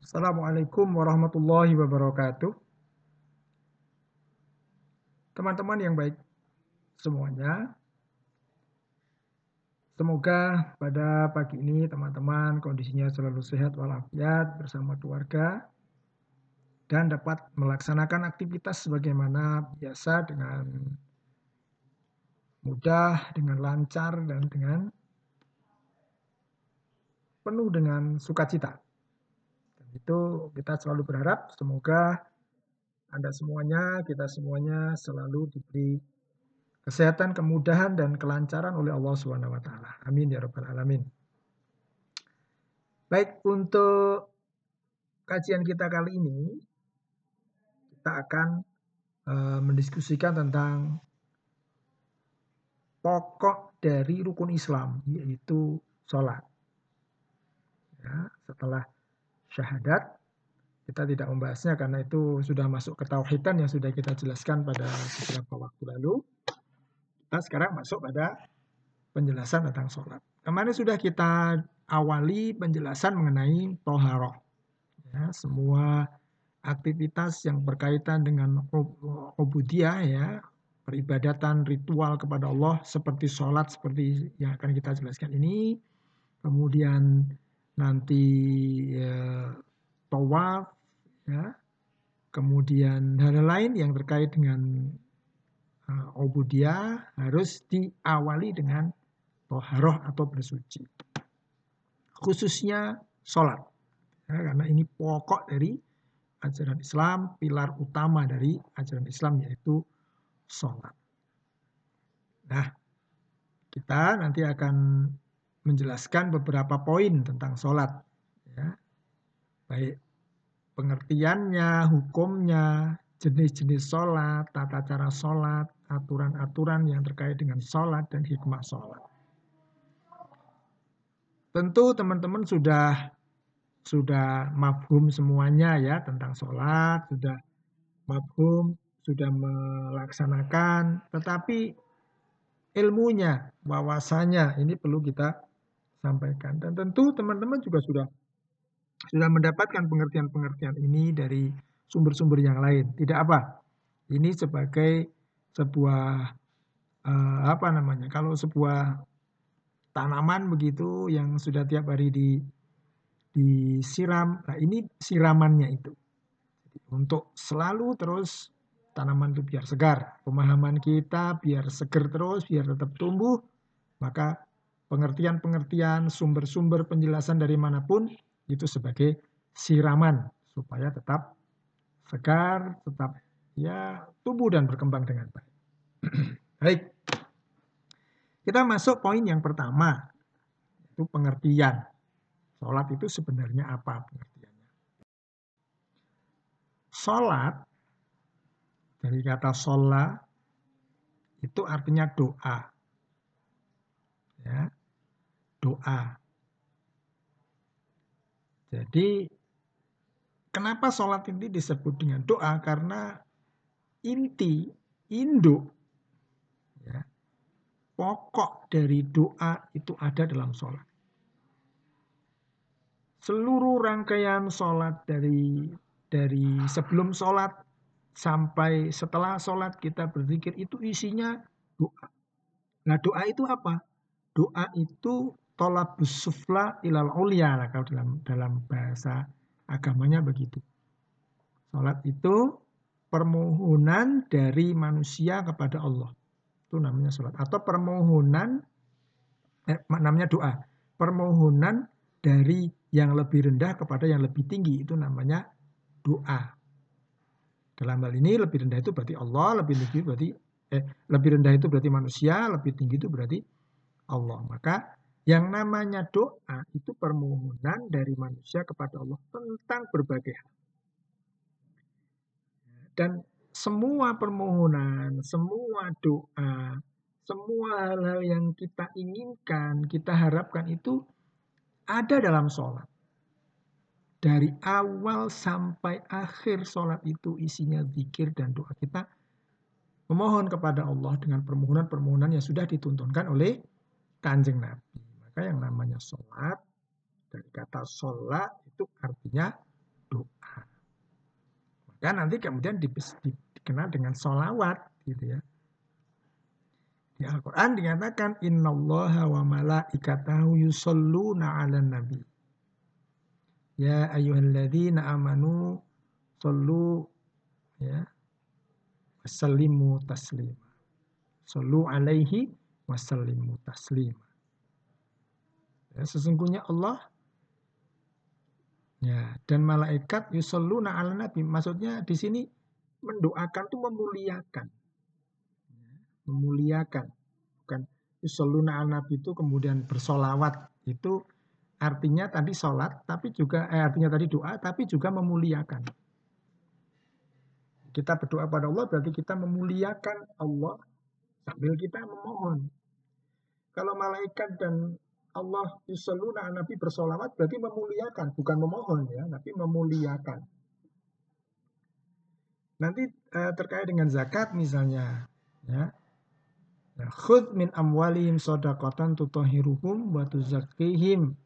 Assalamualaikum warahmatullahi wabarakatuh. Teman-teman yang baik semuanya, semoga pada pagi ini teman-teman kondisinya selalu sehat walafiat bersama keluarga dan dapat melaksanakan aktivitas sebagaimana biasa dengan mudah, dengan lancar, dan dengan penuh dengan sukacita. Itu kita selalu berharap semoga anda semuanya, kita semuanya selalu diberi kesehatan, kemudahan, dan kelancaran oleh Allah Subhanahu wa Ta'ala. Amin ya Rabbal 'Alamin. Baik, untuk kajian kita kali ini, kita akan uh, mendiskusikan tentang pokok dari rukun Islam, yaitu sholat. Ya, setelah syahadat, kita tidak membahasnya karena itu sudah masuk ke tauhidan yang sudah kita jelaskan pada beberapa waktu lalu. Kita sekarang masuk pada penjelasan tentang sholat. Kemarin sudah kita awali penjelasan mengenai toharoh. Ya, semua aktivitas yang berkaitan dengan obudiyah ya, peribadatan ritual kepada Allah seperti sholat seperti yang akan kita jelaskan ini. Kemudian nanti ya, tawaf ya. Kemudian hal lain yang terkait dengan uh, obudiyah harus diawali dengan toharoh atau bersuci. Khususnya sholat. Ya, karena ini pokok dari ajaran Islam, pilar utama dari ajaran Islam yaitu sholat. Nah, kita nanti akan menjelaskan beberapa poin tentang sholat. Ya. Baik pengertiannya, hukumnya, jenis-jenis sholat, tata cara sholat, aturan-aturan yang terkait dengan sholat dan hikmah sholat. Tentu teman-teman sudah sudah mafhum semuanya ya tentang sholat, sudah mafhum, sudah melaksanakan, tetapi ilmunya, wawasannya ini perlu kita sampaikan. Dan tentu teman-teman juga sudah sudah mendapatkan pengertian-pengertian ini dari sumber-sumber yang lain. Tidak apa. Ini sebagai sebuah uh, apa namanya? Kalau sebuah tanaman begitu yang sudah tiap hari di disiram. Nah, ini siramannya itu. Untuk selalu terus tanaman itu biar segar. Pemahaman kita biar seger terus, biar tetap tumbuh. Maka pengertian-pengertian, sumber-sumber penjelasan dari mana pun itu sebagai siraman supaya tetap segar, tetap ya tumbuh dan berkembang dengan baik. baik. Kita masuk poin yang pertama, itu pengertian. Sholat itu sebenarnya apa pengertiannya? Sholat, dari kata sholat, itu artinya doa. Ya, doa. Jadi kenapa sholat ini disebut dengan doa? Karena inti, induk, ya, pokok dari doa itu ada dalam sholat. Seluruh rangkaian sholat dari dari sebelum sholat sampai setelah sholat kita berzikir itu isinya doa. Nah doa itu apa? Doa itu tolabus sufla ilal ulia kalau dalam dalam bahasa agamanya begitu. Salat itu permohonan dari manusia kepada Allah. Itu namanya salat atau permohonan eh, namanya doa. Permohonan dari yang lebih rendah kepada yang lebih tinggi itu namanya doa. Dalam hal ini lebih rendah itu berarti Allah, lebih tinggi berarti eh lebih rendah itu berarti manusia, lebih tinggi itu berarti Allah. Maka yang namanya doa itu permohonan dari manusia kepada Allah tentang berbagai hal. Dan semua permohonan, semua doa, semua hal-hal yang kita inginkan, kita harapkan itu ada dalam sholat. Dari awal sampai akhir sholat itu isinya zikir dan doa kita memohon kepada Allah dengan permohonan-permohonan yang sudah dituntunkan oleh kanjeng Nabi. Maka yang namanya sholat, dari kata sholat itu artinya maka nanti kemudian dikenal dengan solawat gitu ya. Di Al-Quran dinyatakan innallaha wa malaikatahu yusalluna ala nabi. Ya ayyuhalladzina amanu sallu ya wasallimu taslima. Sallu alaihi wasallimu taslima ya, sesungguhnya Allah Ya, dan malaikat yusalluna ala nabi. Maksudnya di sini mendoakan itu memuliakan. Memuliakan. Bukan yusalluna ala nabi itu kemudian bersolawat. Itu artinya tadi sholat, tapi juga eh, artinya tadi doa, tapi juga memuliakan. Kita berdoa pada Allah berarti kita memuliakan Allah sambil kita memohon. Kalau malaikat dan Allah yusalluna Nabi bersolawat berarti memuliakan, bukan memohon ya, tapi memuliakan. Nanti eh, terkait dengan zakat misalnya, ya. ya khud min amwalihim sodakotan tutohiruhum wa tuzakihim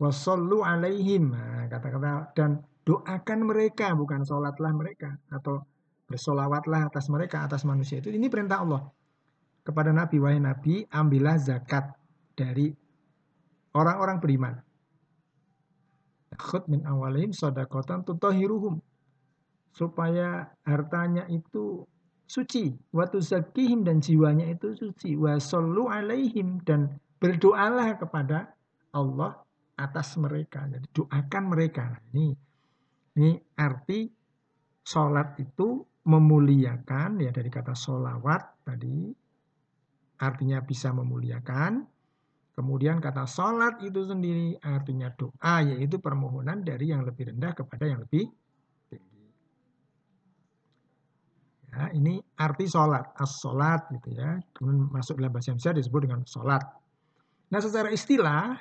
wa sallu alaihim. Nah, kata-kata dan doakan mereka, bukan sholatlah mereka atau bersolawatlah atas mereka, atas manusia itu. Ini perintah Allah kepada Nabi, wahai Nabi, ambillah zakat dari orang-orang beriman. Khud min awalihim sodakotan tutohiruhum. Supaya hartanya itu suci. Watu zakihim dan jiwanya itu suci. Wasallu alaihim dan berdoalah kepada Allah atas mereka. Jadi doakan mereka. Ini, ini arti sholat itu memuliakan ya dari kata solawat tadi artinya bisa memuliakan Kemudian kata sholat itu sendiri artinya doa, yaitu permohonan dari yang lebih rendah kepada yang lebih tinggi. Ya, ini arti sholat, as-sholat gitu ya. Kemudian masuk dalam bahasa Indonesia disebut dengan sholat. Nah secara istilah,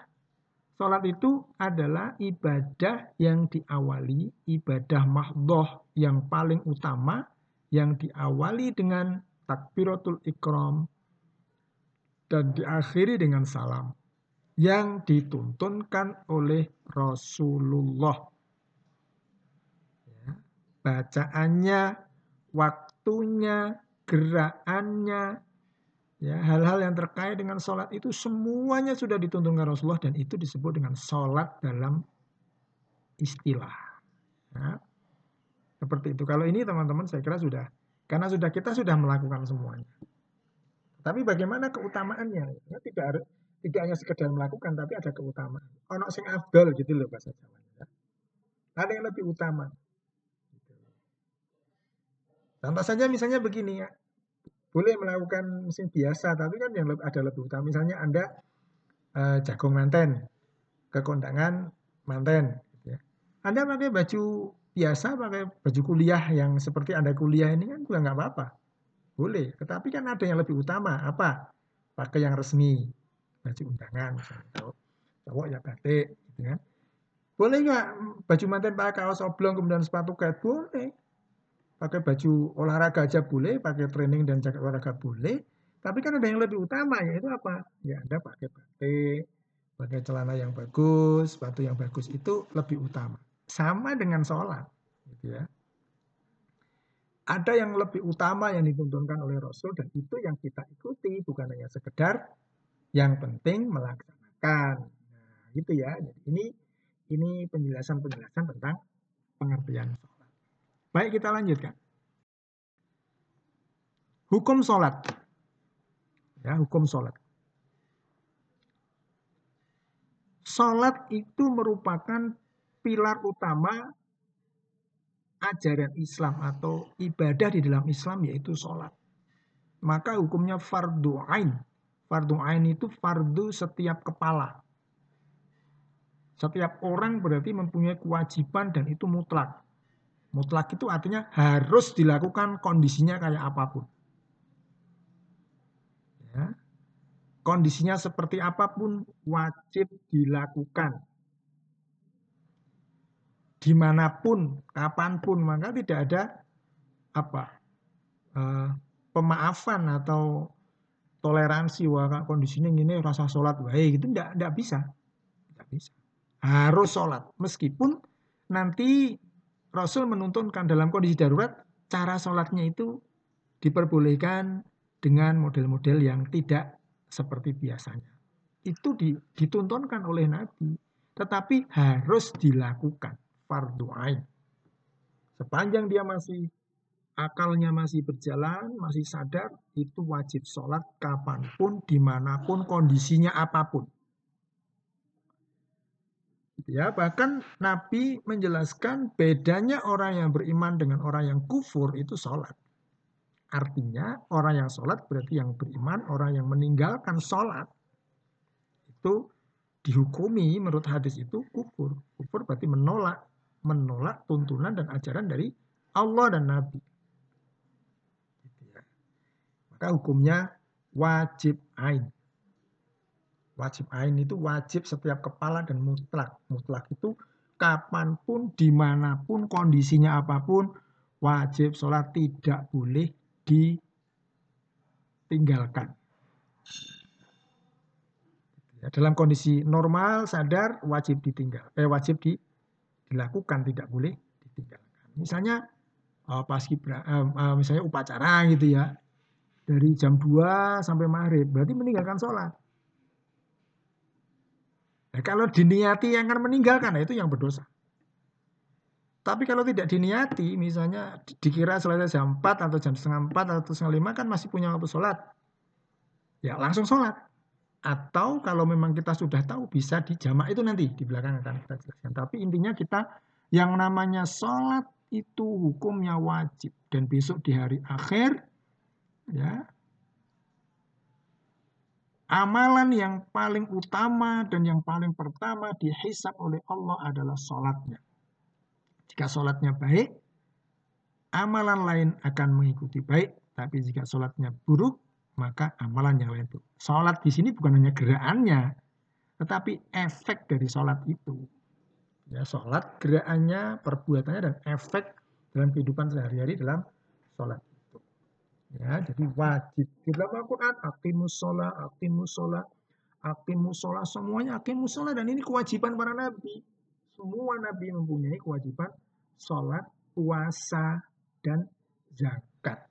sholat itu adalah ibadah yang diawali, ibadah mahdoh yang paling utama, yang diawali dengan takbiratul ikram, dan diakhiri dengan salam yang dituntunkan oleh Rasulullah. Ya, bacaannya, waktunya, gerakannya, ya hal-hal yang terkait dengan sholat itu semuanya sudah dituntunkan Rasulullah dan itu disebut dengan sholat dalam istilah. Ya, seperti itu. Kalau ini teman-teman saya kira sudah, karena sudah kita sudah melakukan semuanya. Tapi bagaimana keutamaannya? Ya, tidak harus tidak hanya sekedar melakukan, tapi ada keutamaan. Ono sing afdol gitu loh bahasa Jawa. Ya. Ada yang lebih utama. Contoh saja misalnya begini ya. Boleh melakukan mesin biasa, tapi kan yang ada lebih utama. Misalnya Anda eh, jagung manten, ke kondangan manten. Gitu ya. Anda pakai baju biasa, pakai baju kuliah yang seperti Anda kuliah ini kan juga nggak apa-apa. Boleh, tetapi kan ada yang lebih utama. Apa? Pakai yang resmi. Baju undangan misalnya. Cowok ya batik. Gitu kan. Boleh nggak baju manten pakai kaos oblong kemudian sepatu kayak Boleh. Pakai baju olahraga aja boleh, pakai training dan jaket olahraga boleh. Tapi kan ada yang lebih utama yaitu apa? Ya Anda pakai batik, pakai celana yang bagus, sepatu yang bagus itu lebih utama. Sama dengan sholat, gitu ya ada yang lebih utama yang dituntunkan oleh Rasul dan itu yang kita ikuti bukan hanya sekedar yang penting melaksanakan. Nah, gitu ya. Jadi ini ini penjelasan-penjelasan tentang pengertian sholat. Baik kita lanjutkan. Hukum sholat. Ya, hukum sholat. Sholat itu merupakan pilar utama ajaran Islam atau ibadah di dalam Islam yaitu sholat. Maka hukumnya fardu ain. Fardu ain itu fardu setiap kepala. Setiap orang berarti mempunyai kewajiban dan itu mutlak. Mutlak itu artinya harus dilakukan kondisinya kayak apa pun. Ya. Kondisinya seperti apa pun wajib dilakukan di mana pun, kapan pun, maka tidak ada apa uh, pemaafan atau toleransi wah kondisinya ini rasa sholat baik itu tidak tidak bisa. Tidak bisa. Harus sholat. Meskipun nanti Rasul menuntunkan dalam kondisi darurat cara sholatnya itu diperbolehkan dengan model-model yang tidak seperti biasanya. Itu dituntunkan oleh Nabi, tetapi harus dilakukan fardu ain. Sepanjang dia masih akalnya masih berjalan, masih sadar, itu wajib sholat kapan pun, di mana pun, kondisinya apa pun. Ya, bahkan Nabi menjelaskan bedanya orang yang beriman dengan orang yang kufur itu sholat. Artinya orang yang sholat berarti yang beriman, orang yang meninggalkan sholat itu dihukumi menurut hadis itu kufur. Kufur berarti menolak, menolak tuntunan dan ajaran dari Allah dan Nabi. Gitu ya. Maka hukumnya wajib ain. Wajib ain itu wajib setiap kepala dan mutlak. Mutlak itu kapan pun, di mana pun, kondisinya apa pun, wajib sholat tidak boleh ditinggalkan. Ya, dalam kondisi normal, sadar, wajib ditinggal. Eh, wajib di, dilakukan, tidak boleh ditinggalkan. Misalnya uh, pas kibra, uh, uh, misalnya upacara gitu ya, dari jam 2 sampai maghrib, berarti meninggalkan sholat. Nah, kalau diniati yang akan meninggalkan, nah itu yang berdosa. Tapi kalau tidak diniati, misalnya dikira selesai jam 4 atau jam setengah 4 atau setengah 5 kan masih punya waktu sholat. Ya langsung sholat. Atau kalau memang kita sudah tahu bisa di jamak itu nanti di belakang akan kita jelaskan. Tapi intinya kita yang namanya sholat itu hukumnya wajib. Dan besok di hari akhir ya amalan yang paling utama dan yang paling pertama dihisap oleh Allah adalah sholatnya. Jika sholatnya baik, amalan lain akan mengikuti baik. Tapi jika sholatnya buruk, maka amalan yang lain buruk. Sholat di sini bukan hanya gerakannya, tetapi efek dari sholat itu. Ya, sholat gerakannya, perbuatannya, dan efek dalam kehidupan sehari-hari dalam sholat itu. Ya, jadi wajib. Di dalam Al-Quran, akimus sholat, akimus sholat, akimus sholat, semuanya akimus sholat. Dan ini kewajiban para nabi. Semua nabi mempunyai kewajiban sholat, puasa, dan zakat.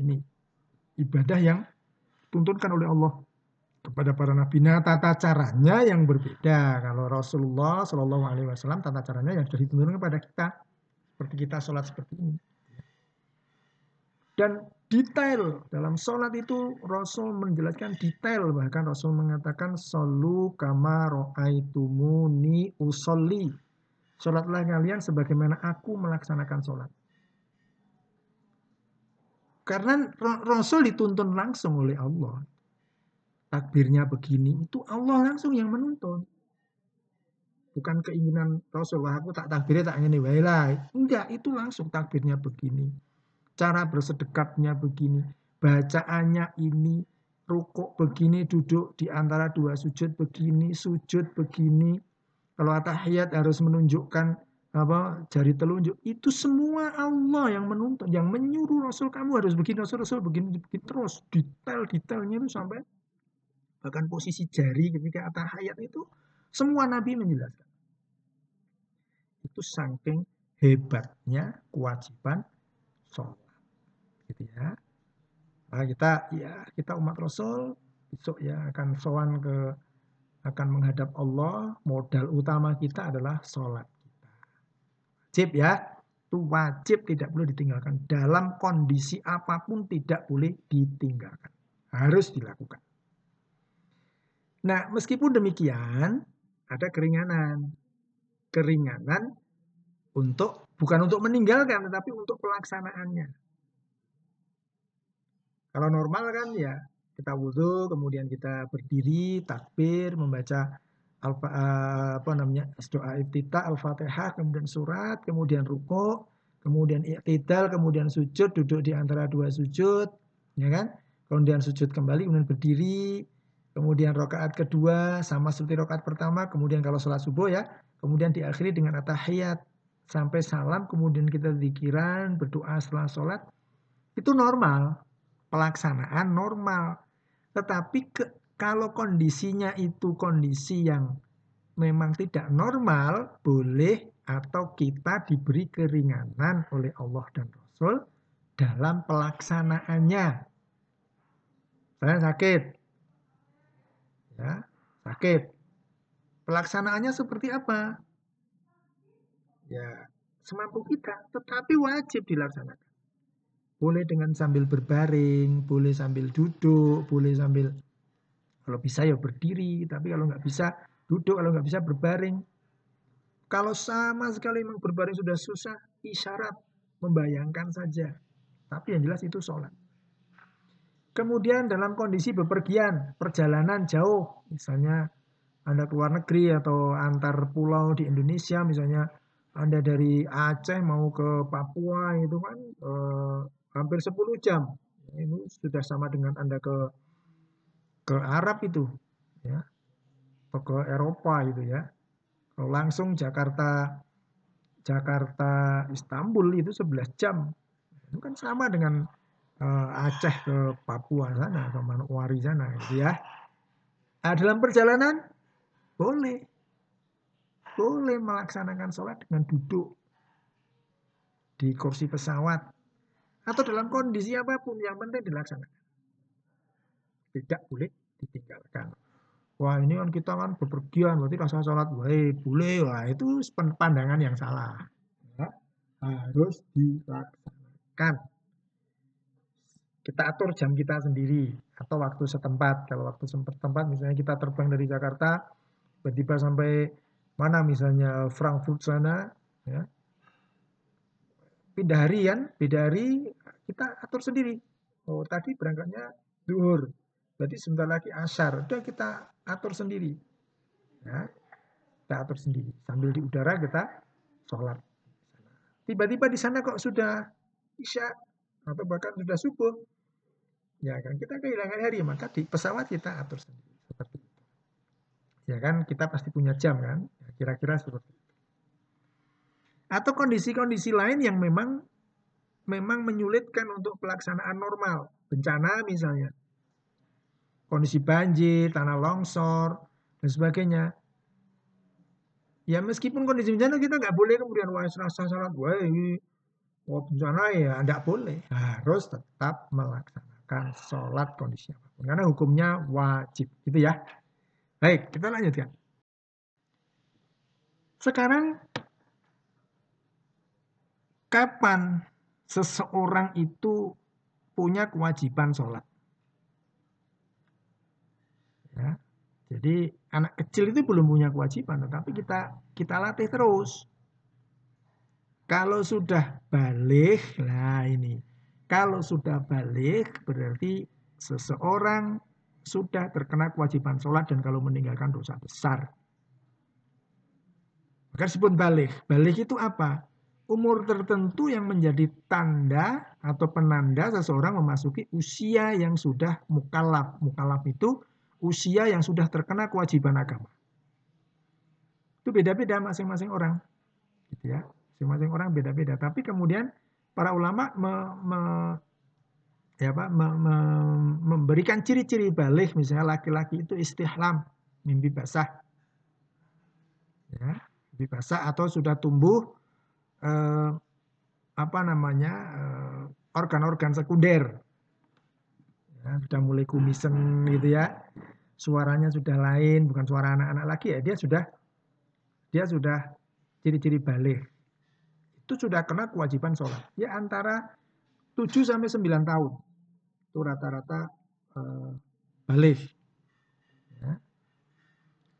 Ini ibadah yang tuntunkan oleh Allah kepada para nabi. Nah, tata caranya yang berbeda. Kalau Rasulullah Shallallahu Alaihi Wasallam tata caranya yang sudah dituntunkan kepada kita, seperti kita sholat seperti ini. Dan detail dalam sholat itu Rasul menjelaskan detail bahkan Rasul mengatakan solu kama ro'aitumuni usolli Sholatlah kalian sebagaimana aku melaksanakan sholat. Karena Rasul dituntun langsung oleh Allah. Takbirnya begini, itu Allah langsung yang menuntun. Bukan keinginan Rasul, Wah, aku tak takbirnya tak ini, wailah. Enggak, itu langsung takbirnya begini. Cara bersedekatnya begini. Bacaannya ini, rukuk begini, duduk di antara dua sujud begini, sujud begini, kalau atahiyat harus menunjukkan apa jari telunjuk. Itu semua Allah yang menuntut yang menyuruh Rasul kamu harus begini Rasul Rasul begini, begini terus. Detail detailnya itu sampai bahkan posisi jari ketika atahiyat itu semua Nabi menjelaskan. Itu saking hebatnya kewajiban sholat. Gitu ya. Nah, kita ya kita umat Rasul besok ya akan sowan ke akan menghadap Allah, modal utama kita adalah sholat. Wajib ya, itu wajib tidak boleh ditinggalkan. Dalam kondisi apa pun tidak boleh ditinggalkan. Harus dilakukan. Nah, meskipun demikian, ada keringanan. Keringanan untuk bukan untuk meninggalkan, tetapi untuk pelaksanaannya. Kalau normal kan ya kita wudhu, kemudian kita berdiri, takbir, membaca alfa, eh, apa namanya doa iftitah, al-fatihah, kemudian surat, kemudian ruko, kemudian iktidal, kemudian sujud, duduk di antara dua sujud, ya kan? Kemudian sujud kembali, kemudian berdiri, kemudian rokaat kedua sama seperti rokaat pertama, kemudian kalau sholat subuh ya, kemudian diakhiri dengan atahiyat sampai salam, kemudian kita zikiran, berdoa setelah sholat, itu normal, pelaksanaan normal. Tetapi ke, kalau kondisinya itu kondisi yang memang tidak normal, boleh atau kita diberi keringanan oleh Allah dan Rasul dalam pelaksanaannya. Saya sakit. Ya, sakit. Pelaksanaannya seperti apa? Ya, semampu kita, tetapi wajib dilaksanakan. Boleh dengan sambil berbaring, boleh sambil duduk, boleh sambil kalau bisa ya berdiri, tapi kalau nggak bisa duduk, kalau nggak bisa berbaring. Kalau sama sekali memang berbaring sudah susah, isyarat membayangkan saja. Tapi yang jelas itu sholat. Kemudian dalam kondisi bepergian, perjalanan jauh, misalnya Anda keluar negeri atau antar pulau di Indonesia, misalnya Anda dari Aceh mau ke Papua itu kan eh, hampir 10 jam. Ini sudah sama dengan Anda ke ke Arab itu, ya, atau ke Eropa gitu ya. Kalau langsung Jakarta Jakarta Istanbul itu 11 jam. Itu kan sama dengan uh, Aceh ke Papua sana, ke Manokwari sana gitu ya. Nah, dalam perjalanan boleh boleh melaksanakan sholat dengan duduk di kursi pesawat atau dalam kondisi apa pun yang penting dilaksanakan. Tidak boleh ditinggalkan. Wah ini kan kita kan bepergian, berarti rasa sholat, wah boleh, wah itu pandangan yang salah. Ya, harus dilaksanakan. Kita atur jam kita sendiri atau waktu setempat. Kalau waktu setempat misalnya kita terbang dari Jakarta, tiba-tiba sampai mana misalnya Frankfurt sana, ya, pindah hari kan, pindah hari kita atur sendiri. Oh tadi berangkatnya duhur, berarti sebentar lagi asar, udah kita atur sendiri. Ya, kita atur sendiri. Sambil di udara kita sholat. Tiba-tiba di sana kok sudah isya atau bahkan sudah subuh, ya kan kita kehilangan hari maka di pesawat kita atur sendiri seperti itu. Ya kan kita pasti punya jam kan, ya, kira-kira seperti itu. Atau kondisi-kondisi lain yang memang memang menyulitkan untuk pelaksanaan normal. Bencana misalnya. Kondisi banjir, tanah longsor, dan sebagainya. Ya meskipun kondisi bencana kita nggak boleh kemudian wah serasa salat, wah ini wah bencana ya nggak boleh. Harus tetap melaksanakan sholat kondisi apa pun. Karena hukumnya wajib. Gitu ya. Baik, kita lanjutkan. Sekarang kapan seseorang itu punya kewajiban sholat. Ya. Jadi anak kecil itu belum punya kewajiban, tetapi kita kita latih terus. Kalau sudah balik, lah ini. Kalau sudah balik berarti seseorang sudah terkena kewajiban sholat dan kalau meninggalkan dosa besar. Maka disebut balik. Balik itu apa? umur tertentu yang menjadi tanda atau penanda seseorang memasuki usia yang sudah mukallaf. Mukallaf itu usia yang sudah terkena kewajiban agama. Itu beda-beda masing-masing orang. Gitu ya. Masing-masing orang beda-beda. Tapi kemudian para ulama me, me, ya Pak, me, me, memberikan ciri-ciri balik misalnya laki-laki itu istihlam, mimpi basah. Ya, mimpi basah atau sudah tumbuh eh, apa namanya eh, organ-organ sekunder ya, sudah mulai kumisen gitu ya suaranya sudah lain bukan suara anak-anak lagi ya dia sudah dia sudah ciri-ciri balik itu sudah kena kewajiban sholat ya antara 7 sampai 9 tahun itu rata-rata eh, balik ya.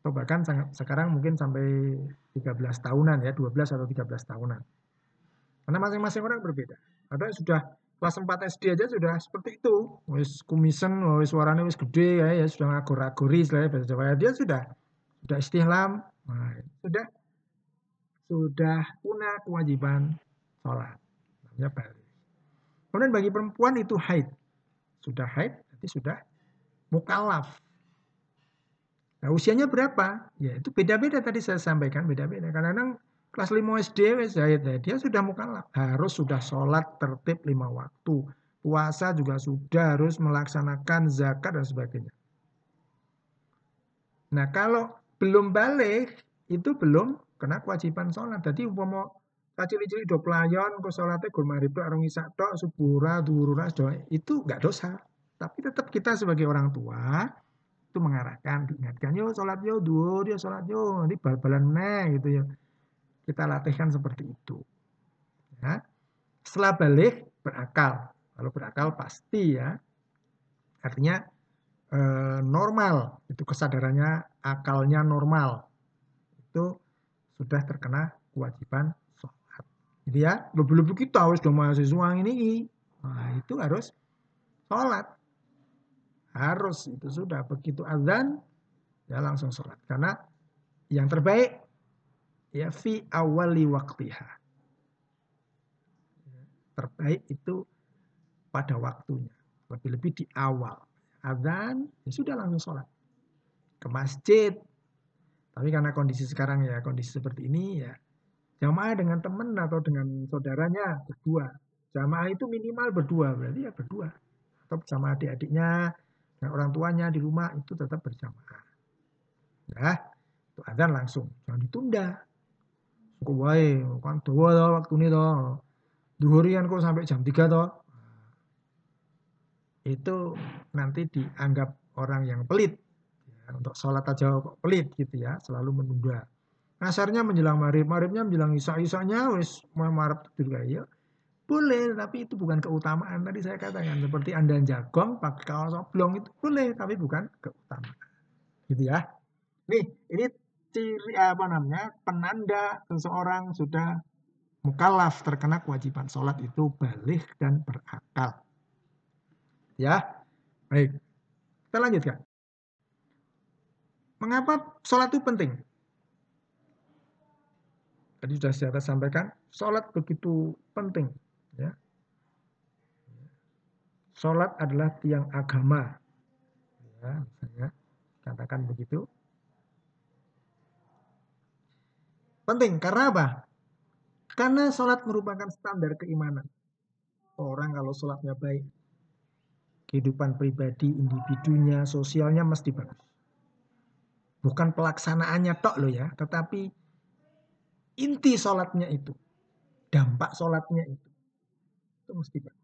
atau bahkan sekarang mungkin sampai 13 tahunan ya, 12 atau 13 tahunan. Karena masing-masing orang berbeda. Ada yang sudah kelas 4 SD aja sudah seperti itu. Wis kumisen, wis suaranya wis gede ya, ya sudah ngagor-agori istilahnya bahasa Jawa. Dia sudah sudah istihlam, nah, sudah sudah punya kewajiban sholat. Namanya balik. Kemudian bagi perempuan itu haid. Sudah haid, berarti sudah mukallaf. Nah, usianya berapa? Ya, itu beda-beda tadi saya sampaikan, beda-beda. Kadang-kadang kelas 5 SD ya, dia sudah mukallaf, harus sudah sholat tertib lima waktu. Puasa juga sudah harus melaksanakan zakat dan sebagainya. Nah, kalau belum balik itu belum kena kewajiban sholat. Jadi umpama cili-cili do pelayon kok sholatnya gur marib tok arung isak duhurura itu nggak dosa. Tapi tetap kita sebagai orang tua itu mengarahkan, diingatkan, yo sholat yo duhur, yo sholat yo, nanti bal-balan gitu ya. Kita latihkan seperti itu. Ya. Setelah balik berakal. Kalau berakal pasti ya. Artinya eh, normal, itu kesadarannya akalnya normal. Itu sudah terkena kewajiban sholat. Jadi ya, lebih-lebih kita harus dong mahasiswa ini. Nah, itu harus sholat. Harus, itu sudah. Begitu azan, ya langsung sholat. Karena yang terbaik, ya fi awali waktiha. Terbaik itu pada waktunya. Lebih-lebih di awal. Azan, ya sudah langsung sholat. Ke masjid, tapi karena kondisi sekarang ya, kondisi seperti ini ya, jamaah dengan teman atau dengan saudaranya berdua. Jamaah itu minimal berdua, berarti ya berdua. Atau sama adik-adiknya, dan orang tuanya di rumah itu tetap berjamaah. Ya, itu ada langsung, jangan ditunda. Cukup wae, kan dawa to waktu ini to. Duhurian kok sampai jam 3 toh. Itu nanti dianggap orang yang pelit untuk sholat aja kok pelit gitu ya, selalu menunda. Nasarnya menjelang marib, maribnya menjelang isak, isaknya wis mau marab tidur ya. Boleh, tapi itu bukan keutamaan. Tadi saya katakan seperti anda jagong pakai kaos oblong itu boleh, tapi bukan keutamaan. Gitu ya. Nih, ini ciri apa namanya? Penanda seseorang sudah mukallaf terkena kewajiban sholat itu balik dan berakal. Ya, baik. Kita lanjutkan. Mengapa sholat itu penting? Tadi sudah saya sampaikan, sholat begitu penting. Ya. Sholat adalah tiang agama. Ya, misalnya katakan begitu. Penting karena apa? Karena sholat merupakan standar keimanan. Orang kalau sholatnya baik, kehidupan pribadi, individunya, sosialnya mesti bagus. Bukan pelaksanaannya tok loh ya, tetapi inti sholatnya itu. Dampak sholatnya itu. Itu mesti bagus.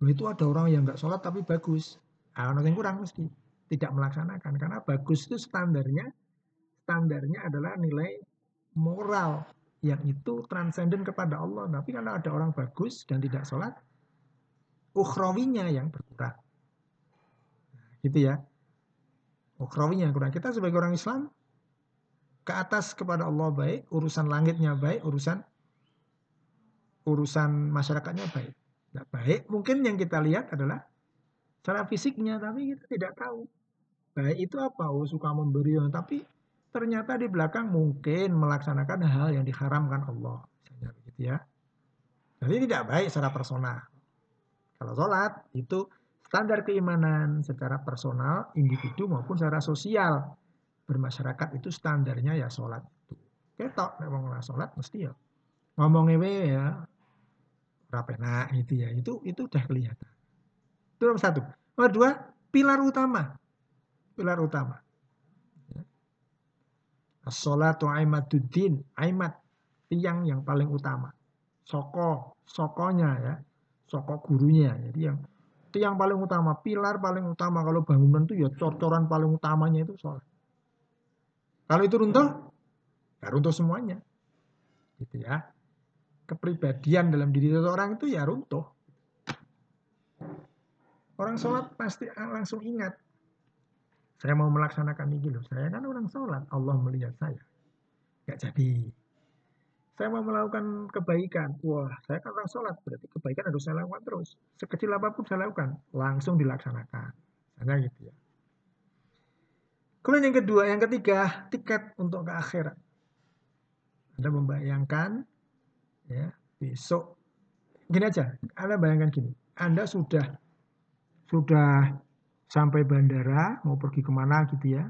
Loh itu ada orang yang nggak sholat tapi bagus. Ah, yang kurang mesti. Tidak melaksanakan. Karena bagus itu standarnya. Standarnya adalah nilai moral. Yang itu transenden kepada Allah. Tapi kalau ada orang bagus dan tidak sholat, ukhrawinya yang berkurang. Nah, gitu ya. Ukrawinya kurang. Kita sebagai orang Islam ke atas kepada Allah baik, urusan langitnya baik, urusan urusan masyarakatnya baik. Tidak baik, mungkin yang kita lihat adalah secara fisiknya, tapi kita tidak tahu. Baik itu apa? Oh, suka memberi, tapi ternyata di belakang mungkin melaksanakan hal yang diharamkan Allah. Ya. Jadi tidak baik secara personal. Kalau sholat itu standar keimanan secara personal, individu maupun secara sosial. Bermasyarakat itu standarnya ya sholat itu. Ketok, memang sholat mesti ya. Ngomongnya ya, rapena gitu ya. Itu itu udah kelihatan. Itu nomor satu. Nomor dua, pilar utama. Pilar utama. As-sholatu aimaduddin. Aimat. Tiang yang paling utama. Soko. Sokonya ya. Soko gurunya. Jadi yang itu yang paling utama, pilar paling utama kalau bangunan itu ya cor-coran paling utamanya itu sholat. Kalau itu runtuh, ya runtuh semuanya. Gitu ya. Kepribadian dalam diri seseorang itu ya runtuh. Orang sholat pasti langsung ingat. Saya mau melaksanakan ini loh. Saya kan orang sholat. Allah melihat saya. Gak jadi saya mau melakukan kebaikan. Wah, saya kan orang sholat, berarti kebaikan harus saya lakukan terus. Sekecil apa pun saya lakukan, langsung dilaksanakan. Misalnya gitu ya. Kemudian yang kedua, yang ketiga, tiket untuk ke akhirat. Anda membayangkan, ya, besok, gini aja, Anda bayangkan gini, Anda sudah sudah sampai bandara, mau pergi ke mana gitu ya,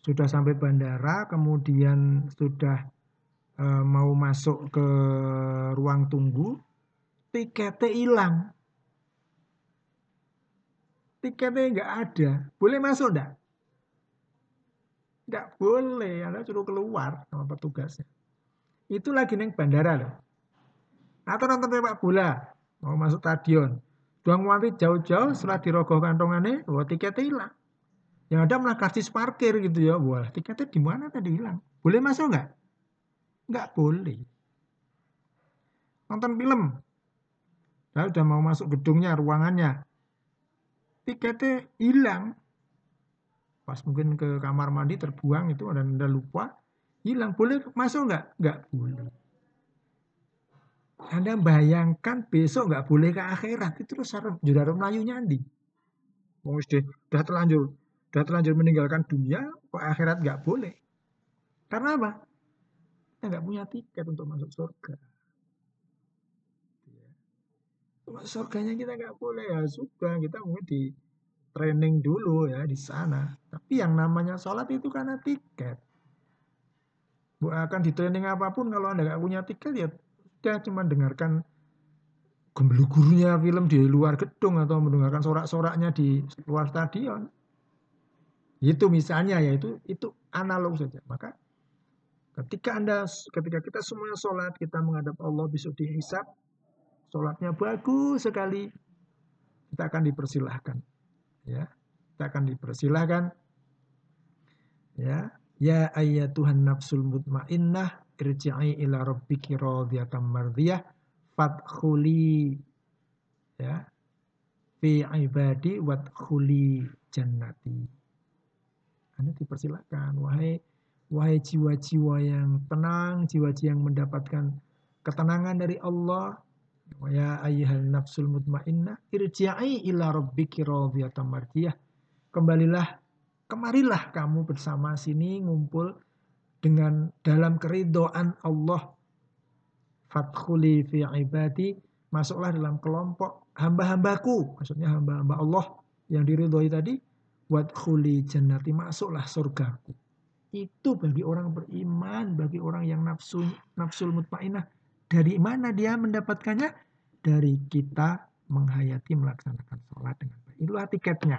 sudah sampai bandara, kemudian sudah Eh, mau masuk ke ruang tunggu, tiketnya hilang. Tiketnya nggak ada. Boleh masuk enggak? Nggak boleh, Anda suruh keluar sama petugasnya. Itu lagi neng bandara loh. Atau nonton sepak bola, mau masuk stadion. Sudah ngantri jauh-jauh setelah dirogoh kantongannya, wah tiketnya hilang. Yang ada malah karcis parkir gitu ya. Wah, tiketnya di mana tadi hilang? Boleh masuk nggak? Nggak boleh. Nonton film. Saya udah mau masuk gedungnya, ruangannya. Tiketnya hilang. Pas mungkin ke kamar mandi terbuang itu dan Anda lupa, hilang. Boleh masuk nggak? Nggak boleh. Anda bayangkan besok nggak boleh ke akhirat itu terus jurara Melayu nyandi. Mau sudah terlanjur sudah terlanjur meninggalkan dunia, kok akhirat nggak boleh. Karena apa? Kita nggak punya tiket untuk masuk surga. Masuk surganya kita nggak boleh ya sudah kita mungkin di training dulu ya di sana. Tapi yang namanya sholat itu karena tiket. Akan di training apa pun kalau anda nggak punya tiket ya sudah cuma dengarkan gembelu film di luar gedung atau mendengarkan sorak-soraknya di luar stadion. Itu misalnya ya itu itu analog saja. Maka ketika Anda ketika kita semua sholat, kita menghadap Allah besok dihisap, sholatnya bagus sekali, kita akan dipersilahkan. Ya, kita akan dipersilahkan. Ya, ya Tuhan nafsul mutmainnah irji'i ila rabbiki radiyatan mardiyah fadkhuli ya fi ibadi wadkhuli jannati anda dipersilakan, wahai wahai jiwa-jiwa yang tenang, jiwa-jiwa yang mendapatkan ketenangan dari Allah. Ya ayyuhal nafsul mutmainnah, irji'i ila rabbiki radiyatan mardiyah. Kembalilah, kemarilah kamu bersama sini ngumpul dengan dalam keridoan Allah. Fadkhuli fi ibadi, masuklah dalam kelompok hamba-hambaku, maksudnya hamba-hamba Allah yang diridhoi tadi, Wadkhuli jannati masuklah surgaku. Itu bagi orang beriman, bagi orang yang nafsu nafsul mutmainah. Dari mana dia mendapatkannya? Dari kita menghayati melaksanakan sholat dengan baik. Itulah tiketnya.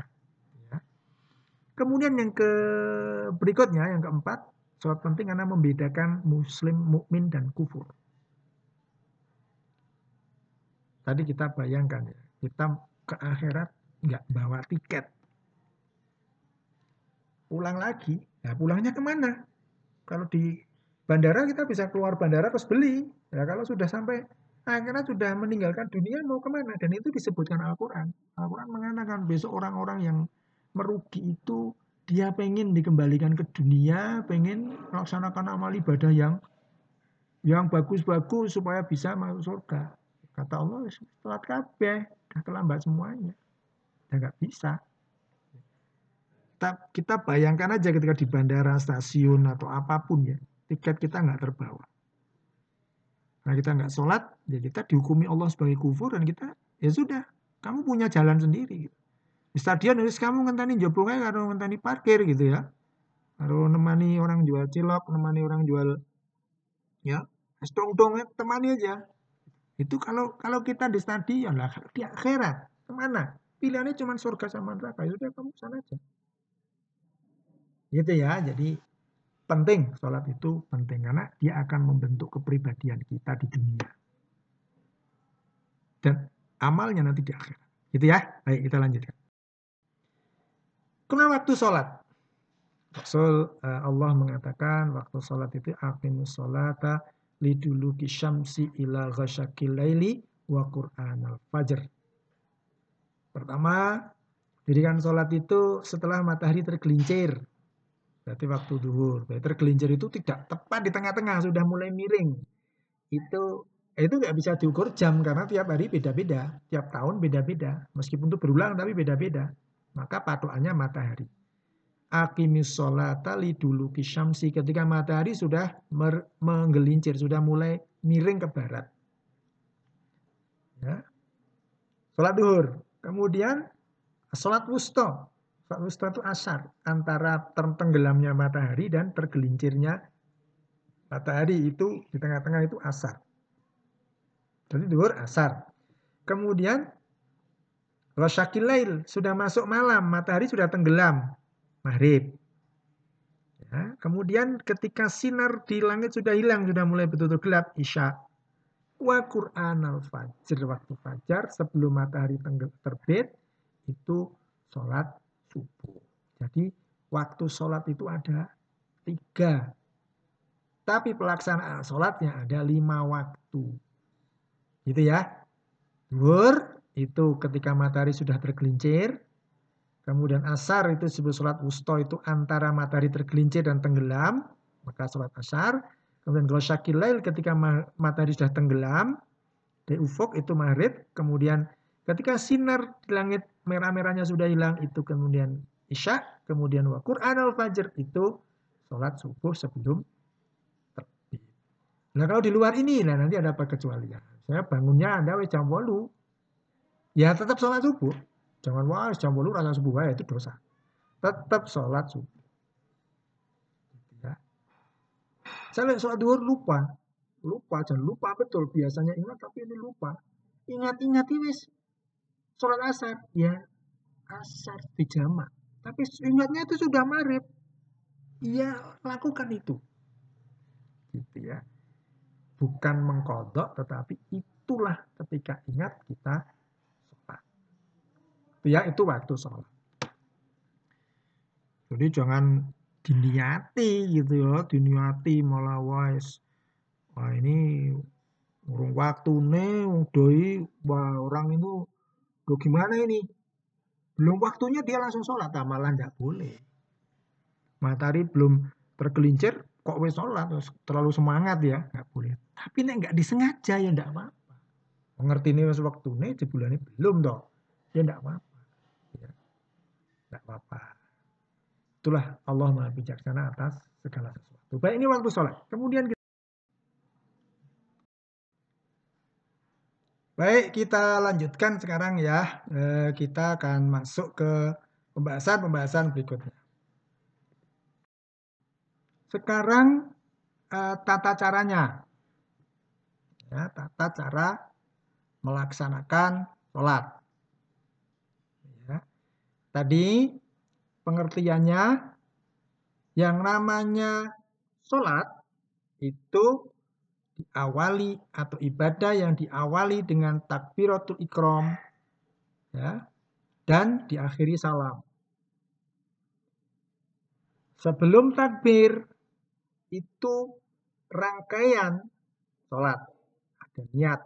Ya. Kemudian yang ke berikutnya, yang keempat, sholat penting karena membedakan muslim, mukmin dan kufur. Tadi kita bayangkan ya, kita ke akhirat nggak bawa tiket pulang lagi. Nah, pulangnya ke mana? Kalau di bandara kita bisa keluar bandara terus beli. Ya, kalau sudah sampai akhirnya sudah meninggalkan dunia mau ke mana? Dan itu disebutkan Al-Quran. Al-Quran mengatakan besok orang-orang yang merugi itu dia pengen dikembalikan ke dunia, pengen melaksanakan amal ibadah yang yang bagus-bagus supaya bisa masuk surga. Kata Allah, setelah kabeh, udah terlambat semuanya. Udah nggak bisa kita, kita bayangkan aja ketika di bandara, stasiun atau apa pun ya, tiket kita nggak terbawa. Nah kita nggak sholat, ya kita dihukumi Allah sebagai kufur dan kita ya sudah, kamu punya jalan sendiri. Di stadion harus kamu ngenteni joblongnya kalau ngenteni parkir gitu ya. Kalau nemani orang jual cilok, nemani orang jual ya strong dong temani aja. Itu kalau kalau kita di stadion lah, di akhirat ke mana? Pilihannya cuma surga sama neraka. Ya sudah kamu sana aja. Gitu ya. Jadi penting sholat itu penting karena dia akan membentuk kepribadian kita di dunia. Dan amalnya nanti di akhir. Gitu ya. Baik, kita lanjutkan. Kenapa waktu sholat? Rasul eh, Allah mengatakan waktu sholat itu aqimus sholata liduluki syamsi ila ghasyakil laili wa qur'an al-fajr. Pertama, dirikan sholat itu setelah matahari tergelincir Berarti waktu duhur. Berarti tergelincir itu tidak tepat di tengah-tengah, sudah mulai miring. Itu itu nggak bisa diukur jam karena tiap hari beda-beda, tiap tahun beda-beda. Meskipun itu berulang tapi beda-beda. Maka patokannya matahari. Akimis sholata dulu kisyamsi. Ketika matahari sudah menggelincir, sudah mulai miring ke barat. Ya. Sholat duhur. Kemudian sholat wusto. Pak Ustaz itu asar antara tertenggelamnya matahari dan tergelincirnya matahari itu di tengah-tengah itu asar. Jadi duhur asar. Kemudian Rosyakil lail sudah masuk malam, matahari sudah tenggelam, maghrib. Ya, kemudian ketika sinar di langit sudah hilang, sudah mulai betul-betul gelap, Isya. Wa Qur'an al-Fajr, waktu fajar sebelum matahari terbit, itu sholat subuh. Jadi waktu sholat itu ada tiga. Tapi pelaksanaan sholatnya ada lima waktu. Gitu ya. Duhur itu ketika matahari sudah tergelincir. Kemudian asar itu disebut sholat wusto itu antara matahari tergelincir dan tenggelam. Maka sholat asar. Kemudian kalau syakilail ketika matahari sudah tenggelam. Di ufuk itu maghrib. Kemudian ketika sinar di langit merah-merahnya sudah hilang. Itu kemudian isya. Kemudian wa Qur'an al-fajr itu sholat subuh sebelum terbit. Nah kalau di luar ini, nah nanti ada apa kecualian. Saya bangunnya Anda jam 8. Ya tetap sholat subuh. Jangan wah jam 8 rasa subuh ya itu dosa. Tetap sholat subuh. Ya. Saya sholat duhur lupa. Lupa, jangan lupa betul. Biasanya ingat tapi ini lupa. Ingat-ingat ini sholat asar. Ya asar di jamak. Tapi ingatnya itu sudah marib ya lakukan itu. Gitu ya. Bukan mengkodok, tetapi itulah ketika ingat kita. Ya, itu waktu sholat. Jadi jangan diniati gitu ya, diniati malah wise. Wah ini urung waktu nih, doi, wah orang itu, do gimana ini? Belum waktunya dia langsung sholat, nah, malah tidak boleh matahari belum tergelincir kok wis sholat terlalu semangat ya nggak boleh tapi nek nggak disengaja ya nggak apa-apa mengerti ini waktu ini jebulan ini belum toh ya nggak apa-apa nggak apa-apa itulah Allah maha bijaksana atas segala sesuatu baik ini waktu sholat kemudian kita Baik, kita lanjutkan sekarang ya. Eh, kita akan masuk ke pembahasan-pembahasan berikutnya. Sekarang eh, tata caranya. Ya, tata cara melaksanakan sholat. Tadi pengertiannya yang namanya sholat itu diawali atau ibadah yang diawali dengan takbiratul ikram ya, dan diakhiri salam. Sebelum takbir itu rangkaian sholat. Ada niat.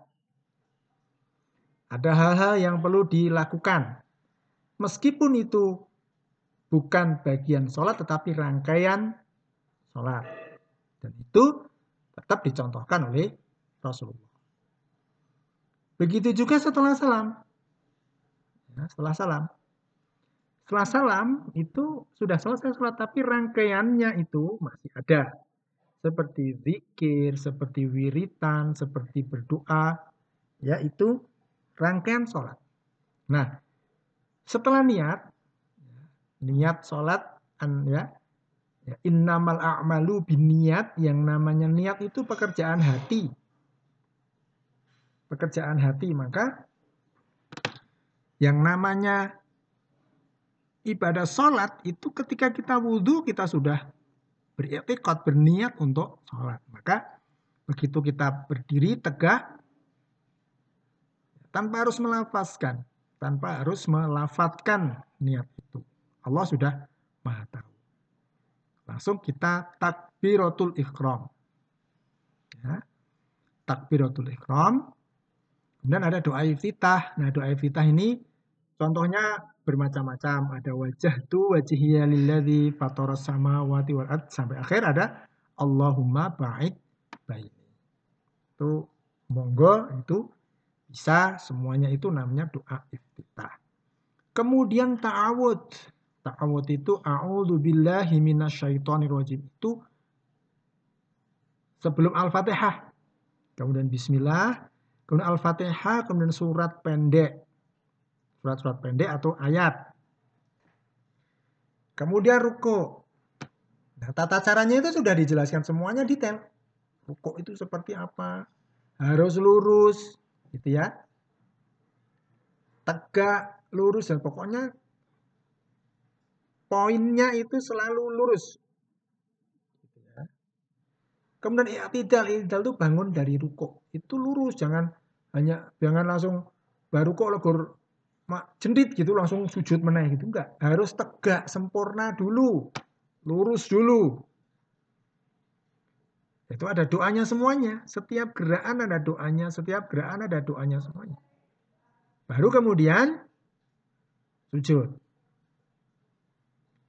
Ada hal-hal yang perlu dilakukan. Meskipun itu bukan bagian sholat tetapi rangkaian sholat. Dan itu tetap dicontohkan oleh Rasulullah. Begitu juga setelah salam. Ya, setelah salam. Setelah salam itu sudah selesai sholat, tapi rangkaiannya itu masih ada. Seperti zikir, seperti wiritan, seperti berdoa, yaitu rangkaian sholat. Nah, setelah niat, niat sholat, ya, ya innamal a'malu niat yang namanya niat itu pekerjaan hati. Pekerjaan hati, maka yang namanya ibadah sholat itu ketika kita wudhu kita sudah beriktikad berniat untuk sholat. Maka begitu kita berdiri tegak tanpa harus melafazkan, tanpa harus melafatkan niat itu. Allah sudah maha tahu. Langsung kita takbiratul ikhram. Ya. Takbiratul ikhram. Kemudian ada doa iftitah. Nah doa iftitah ini contohnya bermacam-macam. Ada wajah tu wajhiya lilladzi fataras samawati wal ard sampai akhir ada Allahumma ba'id baini. Itu monggo itu bisa semuanya itu namanya doa iftitah. Kemudian ta'awud. Ta'awud itu a'udzu billahi minasyaitonir rajim. Itu sebelum Al-Fatihah. Kemudian bismillah, kemudian Al-Fatihah, kemudian surat pendek surat-surat pendek atau ayat. Kemudian ruko. Nah, tata caranya itu sudah dijelaskan semuanya detail. Ruko itu seperti apa? Harus lurus, gitu ya. Tegak, lurus dan pokoknya poinnya itu selalu lurus. Kemudian i'tidal, i'tidal itu bangun dari ruko. Itu lurus, jangan hanya jangan langsung baru kok legor jendit gitu langsung sujud menaik gitu enggak. Harus tegak, sempurna dulu. Lurus dulu. Itu ada doanya semuanya. Setiap gerakan ada doanya, setiap gerakan ada doanya semuanya. Baru kemudian sujud.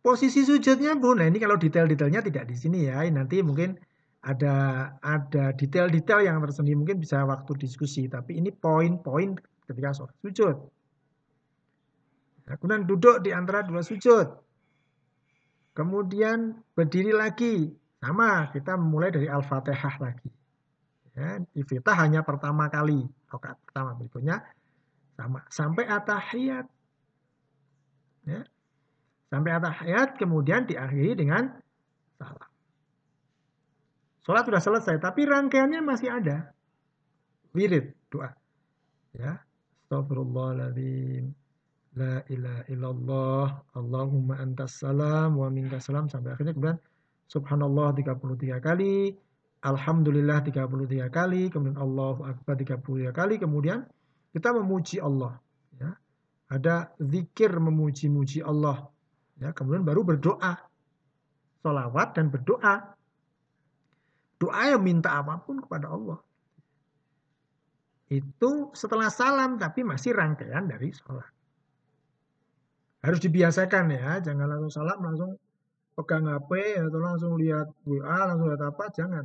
Posisi sujudnya pun, nah ini kalau detail-detailnya tidak di sini ya. Nanti mungkin ada ada detail-detail yang tersendiri mungkin bisa waktu diskusi tapi ini poin-poin ketika sholat sujud nah, kemudian duduk di antara dua sujud kemudian berdiri lagi sama kita mulai dari al-fatihah lagi ya, iftitah hanya pertama kali rakaat pertama berikutnya sama sampai atahiyat ya sampai atahiyat kemudian diakhiri dengan salam Sholat sudah selesai, tapi rangkaiannya masih ada. Wirid, doa. Ya. Astagfirullahaladzim. La ilaha illallah. Allahumma antas salam wa minka salam. Sampai akhirnya kemudian Subhanallah 33 kali. Alhamdulillah 33 kali. Kemudian Allahu Akbar 33 kali. Kemudian kita memuji Allah. Ya. Ada zikir memuji-muji Allah. Ya, kemudian baru berdoa. Salawat dan berdoa Doa yang minta apa pun kepada Allah. Itu setelah salam tapi masih rangkaian dari sholat. Harus dibiasakan ya, jangan langsung salam langsung pegang HP atau langsung lihat WA, langsung lihat apa, jangan.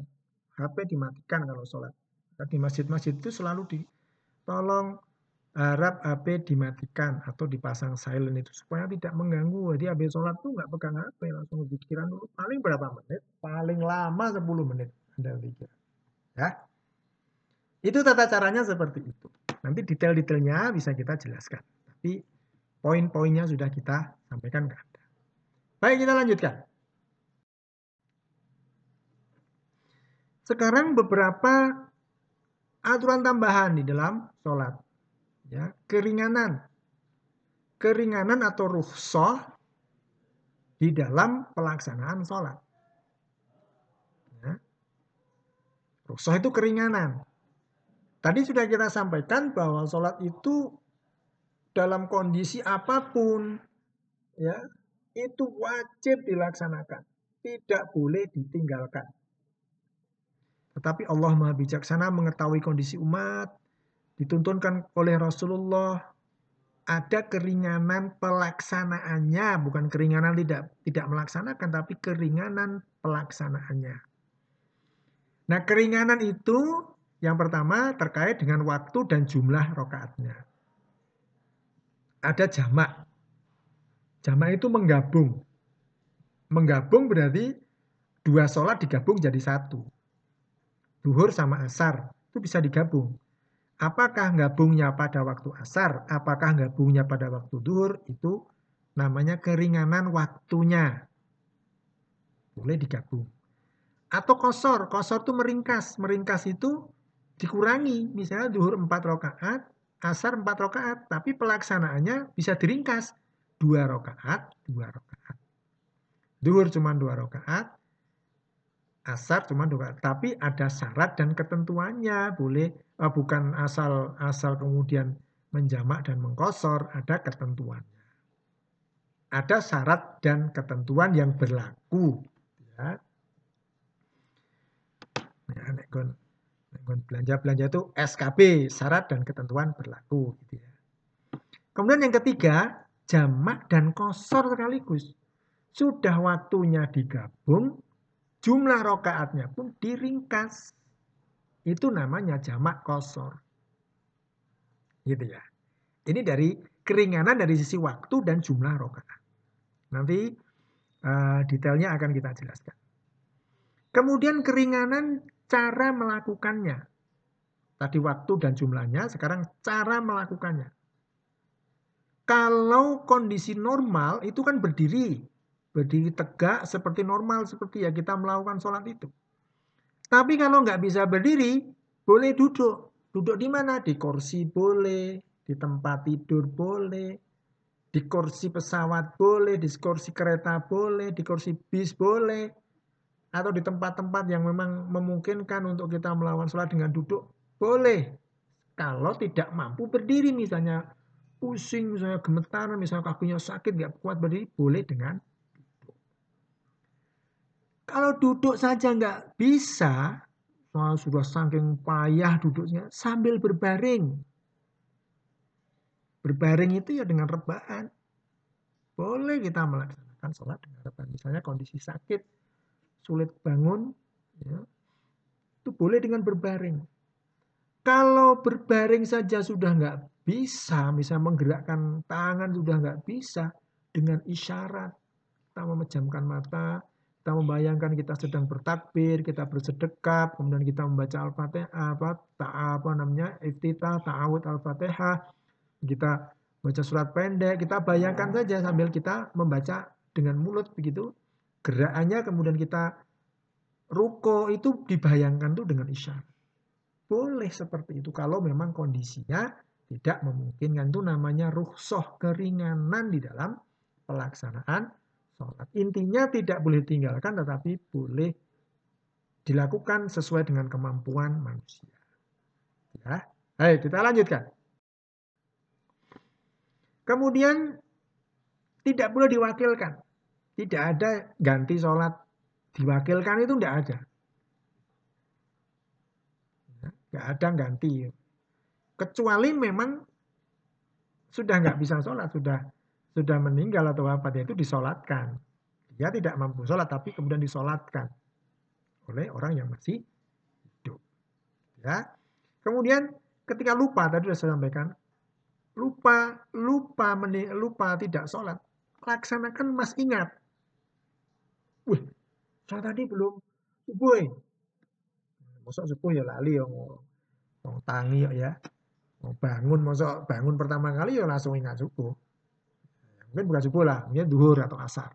HP dimatikan kalau sholat. Di masjid-masjid itu selalu di tolong harap HP dimatikan atau dipasang silent itu supaya tidak mengganggu. Jadi habis sholat tuh nggak pegang HP langsung pikiran dulu. Paling berapa menit? Paling lama 10 menit. Anda pikir. Ya. Itu tata caranya seperti itu. Nanti detail-detailnya bisa kita jelaskan. Tapi poin-poinnya sudah kita sampaikan ke Anda. Baik, kita lanjutkan. Sekarang beberapa aturan tambahan di dalam sholat. Ya, keringanan. Keringanan atau rukhsah di dalam pelaksanaan sholat. Rukhsah itu keringanan. Tadi sudah kita sampaikan bahwa sholat itu dalam kondisi apa pun, ya itu wajib dilaksanakan, tidak boleh ditinggalkan. Tetapi Allah Maha Bijaksana mengetahui kondisi umat, dituntunkan oleh Rasulullah, ada keringanan pelaksanaannya, bukan keringanan tidak tidak melaksanakan, tapi keringanan pelaksanaannya. Nah, keringanan itu yang pertama terkait dengan waktu dan jumlah rokaatnya. Ada jamak. Jamak itu menggabung. Menggabung berarti dua sholat digabung jadi satu. Duhur sama asar itu bisa digabung. Apakah gabungnya pada waktu asar, apakah gabungnya pada waktu duhur, itu namanya keringanan waktunya. Boleh digabung. Atau kosor, kosor itu meringkas. Meringkas itu dikurangi. Misalnya duhur 4 rakaat, asar 4 rakaat. Tapi pelaksanaannya bisa diringkas. 2 rakaat, 2 rakaat. Duhur cuma 2 rakaat, asar cuma 2 rakaat. Tapi ada syarat dan ketentuannya. Boleh, eh, bukan asal asal kemudian menjamak dan mengkosor, ada ketentuannya. Ada syarat dan ketentuan yang berlaku. Ya. Ya, nek kon belanja-belanja itu SKB, syarat dan ketentuan berlaku gitu ya. Kemudian yang ketiga, jamak dan kosor sekaligus. Sudah waktunya digabung, jumlah rokaatnya pun diringkas. Itu namanya jamak kosor. Gitu ya. Ini dari keringanan dari sisi waktu dan jumlah rokaat. Nanti uh, detailnya akan kita jelaskan. Kemudian keringanan cara melakukannya. Tadi waktu dan jumlahnya, sekarang cara melakukannya. Kalau kondisi normal itu kan berdiri, berdiri tegak seperti normal, seperti ya kita melakukan sholat itu. Tapi kalau nggak bisa berdiri, boleh duduk. Duduk di mana? Di kursi boleh, di tempat tidur boleh, di kursi pesawat boleh, di kursi kereta boleh, di kursi bis boleh, atau di tempat-tempat yang memang memungkinkan untuk kita melawan sholat dengan duduk, boleh. Kalau tidak mampu berdiri misalnya pusing, misalnya gemetar, misalnya kakinya sakit, nggak kuat berdiri, boleh dengan duduk. Kalau duduk saja nggak bisa, soal sudah saking payah duduknya, sambil berbaring. Berbaring itu ya dengan rebahan. Boleh kita melaksanakan sholat dengan rebahan. Misalnya kondisi sakit, sulit bangun, ya, itu boleh dengan berbaring. Kalau berbaring saja sudah nggak bisa, misalnya menggerakkan tangan sudah nggak bisa, dengan isyarat kita memejamkan mata, kita membayangkan kita sedang bertakbir, kita bersedekap, kemudian kita membaca al-fatihah, apa, ta, apa namanya, iftitah, ta'awud al-fatihah, kita baca surat pendek, kita bayangkan saja sambil kita membaca dengan mulut begitu, gerakannya kemudian kita ruko itu dibayangkan tuh dengan isyarat. Boleh seperti itu kalau memang kondisinya tidak memungkinkan itu namanya ruhsoh keringanan di dalam pelaksanaan sholat. Intinya tidak boleh tinggalkan tetapi boleh dilakukan sesuai dengan kemampuan manusia. Ya. Baik, kita lanjutkan. Kemudian tidak boleh diwakilkan. Tidak ada ganti sholat. Diwakilkan itu tidak ada. Nggak ada ganti. Kecuali memang sudah nggak bisa sholat, sudah sudah meninggal atau apa dia itu disolatkan. Dia tidak mampu sholat tapi kemudian disolatkan oleh orang yang masih hidup. Ya. Kemudian ketika lupa tadi sudah saya sampaikan lupa lupa mening, lupa tidak sholat laksanakan mas ingat wih saya tadi belum subuh masuk subuh ya lali ya tangi ya bangun masuk bangun pertama kali ya langsung ingat subuh mungkin bukan subuh lah mungkin duhur atau asar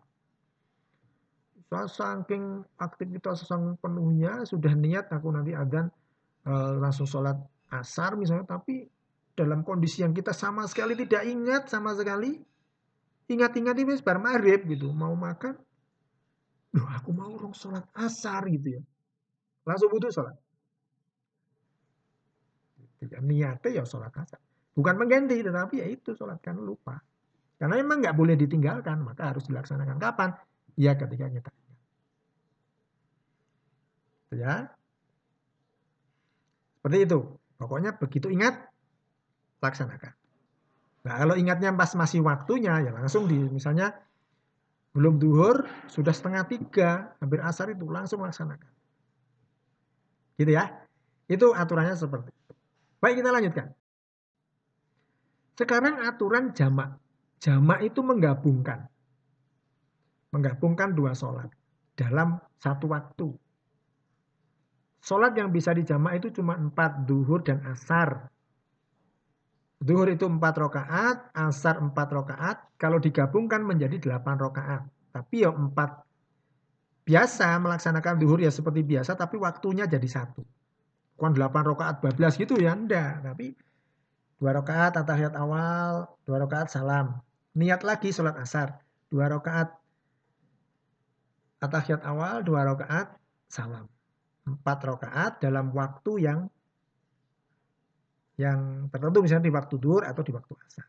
saya saking aktivitas sang penuhnya sudah niat aku nanti adan uh, langsung sholat asar misalnya tapi dalam kondisi yang kita sama sekali tidak ingat sama sekali. Ingat-ingat ini sebar maghrib gitu, mau makan. Loh aku mau orang sholat asar gitu ya. Langsung butuh sholat. Tidak niatnya ya sholat asar. Bukan mengganti, tetapi ya itu sholat kan lupa. Karena memang nggak boleh ditinggalkan, maka harus dilaksanakan. Kapan? Ya ketika kita. Ya. Seperti itu. Pokoknya begitu ingat, laksanakan. Nah, kalau ingatnya pas masih waktunya, ya langsung di misalnya belum duhur, sudah setengah tiga, hampir asar itu langsung laksanakan. Gitu ya. Itu aturannya seperti. Baik, kita lanjutkan. Sekarang aturan jamak. Jamak itu menggabungkan. Menggabungkan dua sholat dalam satu waktu. Sholat yang bisa dijamak itu cuma empat duhur dan asar. Zuhur itu 4 rokaat, asar 4 rokaat, kalau digabungkan menjadi 8 rokaat. Tapi ya 4 biasa melaksanakan zuhur ya seperti biasa, tapi waktunya jadi satu. Bukan 8 rokaat 12 gitu ya, enggak. Tapi 2 rokaat atahiyat awal, 2 rokaat salam. Niat lagi sholat asar, 2 rokaat atahiyat awal, 2 rokaat salam. 4 rokaat dalam waktu yang yang tertentu misalnya di waktu duhur atau di waktu asar.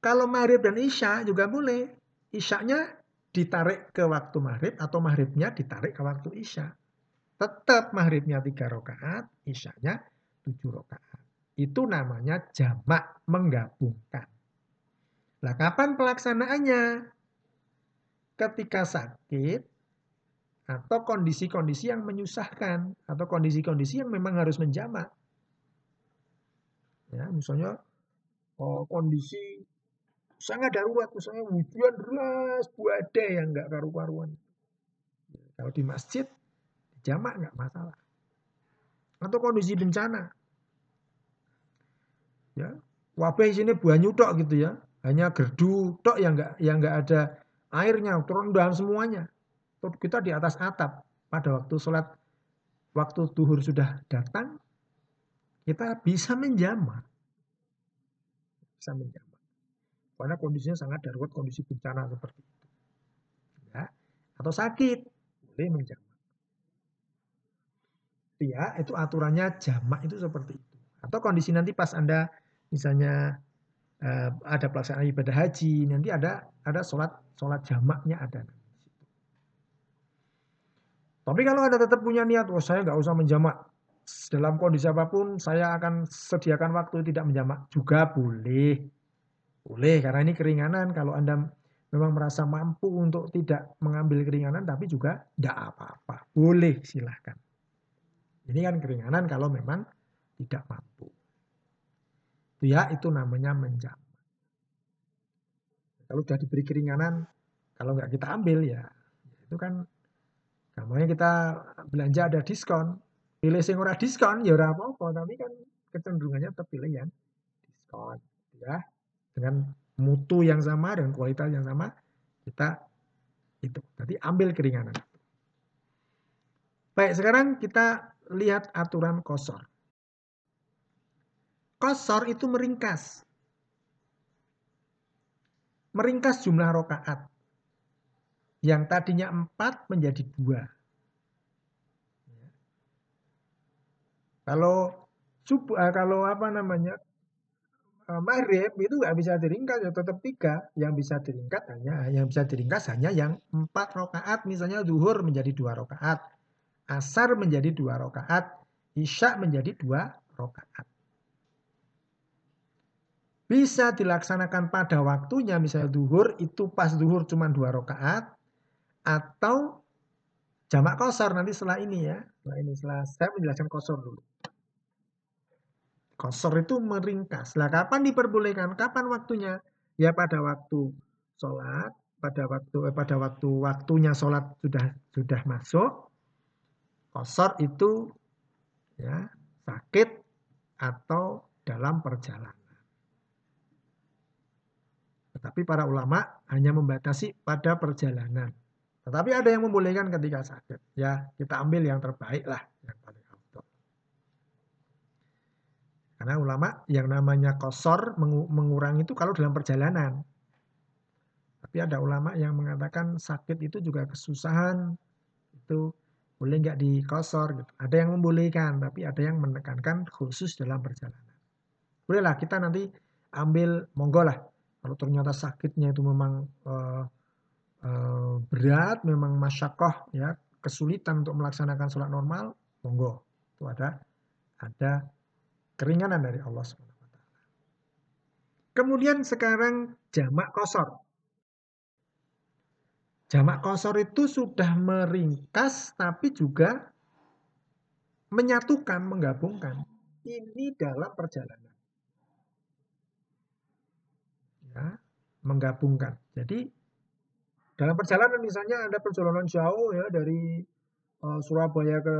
Kalau maghrib dan isya juga boleh. Isyanya ditarik ke waktu maghrib atau maghribnya ditarik ke waktu isya. Tetap maghribnya tiga rakaat, isyanya tujuh rakaat. Itu namanya jamak menggabungkan. Nah, kapan pelaksanaannya? Ketika sakit atau kondisi-kondisi yang menyusahkan atau kondisi-kondisi yang memang harus menjamak ya misalnya oh, kondisi sangat darurat misalnya hujan deras ada yang nggak karu-karuan kalau di masjid jamak nggak masalah atau kondisi bencana ya wabah sini banyu tok gitu ya hanya gerdu tok yang nggak yang nggak ada airnya turun dalam semuanya kita di atas atap pada waktu sholat waktu duhur sudah datang kita bisa menjamak. Bisa menjamak. Karena kondisinya sangat darurat, kondisi bencana seperti itu. Ya. Atau sakit, boleh menjamak. Ya, itu aturannya jamak itu seperti itu. Atau kondisi nanti pas Anda misalnya uh, ada pelaksanaan ibadah haji, nanti ada ada sholat sholat jamaknya ada. Tapi kalau Anda tetap punya niat, oh saya nggak usah menjamak, dalam kondisi apa pun saya akan sediakan waktu tidak menjamak juga boleh. Boleh karena ini keringanan kalau Anda memang merasa mampu untuk tidak mengambil keringanan tapi juga tidak apa-apa. Boleh silahkan. Ini kan keringanan kalau memang tidak mampu. Ya itu namanya menjamak. Kalau sudah diberi keringanan, kalau nggak kita ambil ya itu kan namanya kita belanja ada diskon, pilih sing ora diskon ya ora apa-apa, tapi kan kecenderungannya tetap pilih yang diskon ya. Dengan mutu yang sama dengan kualitas yang sama kita itu. Jadi ambil keringanan. Baik, sekarang kita lihat aturan kosor. Kosor itu meringkas. Meringkas jumlah rokaat. Yang tadinya empat menjadi dua. Kalau subuh, eh, kalau apa namanya eh, maghrib itu nggak bisa diringkas ya tetap tiga. Yang bisa diringkas hanya yang bisa diringkas hanya yang empat rokaat. Misalnya duhur menjadi dua rokaat, asar menjadi dua rokaat, isya menjadi dua rokaat. Bisa dilaksanakan pada waktunya, misalnya duhur itu pas duhur cuma dua rokaat, atau jamak kosor nanti setelah ini ya. Setelah ini, setelah saya menjelaskan kosor dulu. Kosor itu meringkas. Lah kapan diperbolehkan? Kapan waktunya? Ya pada waktu sholat, pada waktu eh, pada waktu waktunya sholat sudah sudah masuk. Kosor itu ya sakit atau dalam perjalanan. Tetapi para ulama hanya membatasi pada perjalanan. Tetapi ada yang membolehkan ketika sakit. Ya kita ambil yang terbaik lah. Yang paling karena ulama yang namanya kosor mengurangi itu kalau dalam perjalanan. Tapi ada ulama yang mengatakan sakit itu juga kesusahan. Itu boleh nggak dikosor gitu. Ada yang membolehkan, tapi ada yang menekankan khusus dalam perjalanan. Bolehlah kita nanti ambil monggo lah. Kalau ternyata sakitnya itu memang uh, uh, berat, memang masyakoh ya kesulitan untuk melaksanakan sholat normal, monggo. Itu ada ada Keringanan dari Allah SWT. Kemudian sekarang jamak kosor. Jamak kosor itu sudah meringkas tapi juga menyatukan, menggabungkan. Ini dalam perjalanan. Ya, menggabungkan. Jadi dalam perjalanan misalnya ada perjalanan jauh ya dari uh, Surabaya ke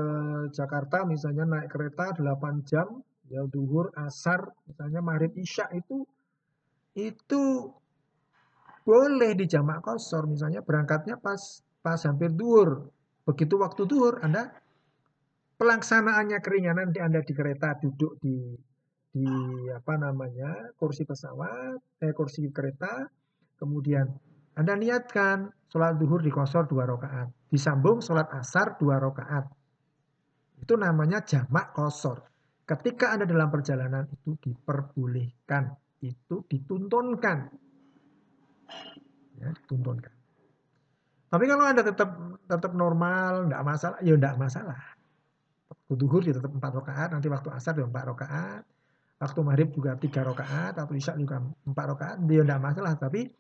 Jakarta misalnya naik kereta 8 jam ya duhur, asar, misalnya maghrib isya itu itu boleh dijamak kosor misalnya berangkatnya pas pas hampir duhur. Begitu waktu duhur Anda pelaksanaannya keringanan di Anda di kereta duduk di di apa namanya kursi pesawat eh kursi kereta kemudian Anda niatkan sholat duhur di kosor dua rakaat. Disambung sholat asar dua rakaat. Itu namanya jamak kosor. Ketika Anda dalam perjalanan itu diperbolehkan, itu dituntunkan. Ya, dituntunkan. Tapi kalau Anda tetap tetap normal, tidak masalah, ya tidak masalah. Waktu duhur ya tetap 4 rakaat, nanti waktu asar juga 4 rakaat, waktu maghrib juga 3 rakaat, atau isya juga 4 rakaat, ya tidak masalah. Tapi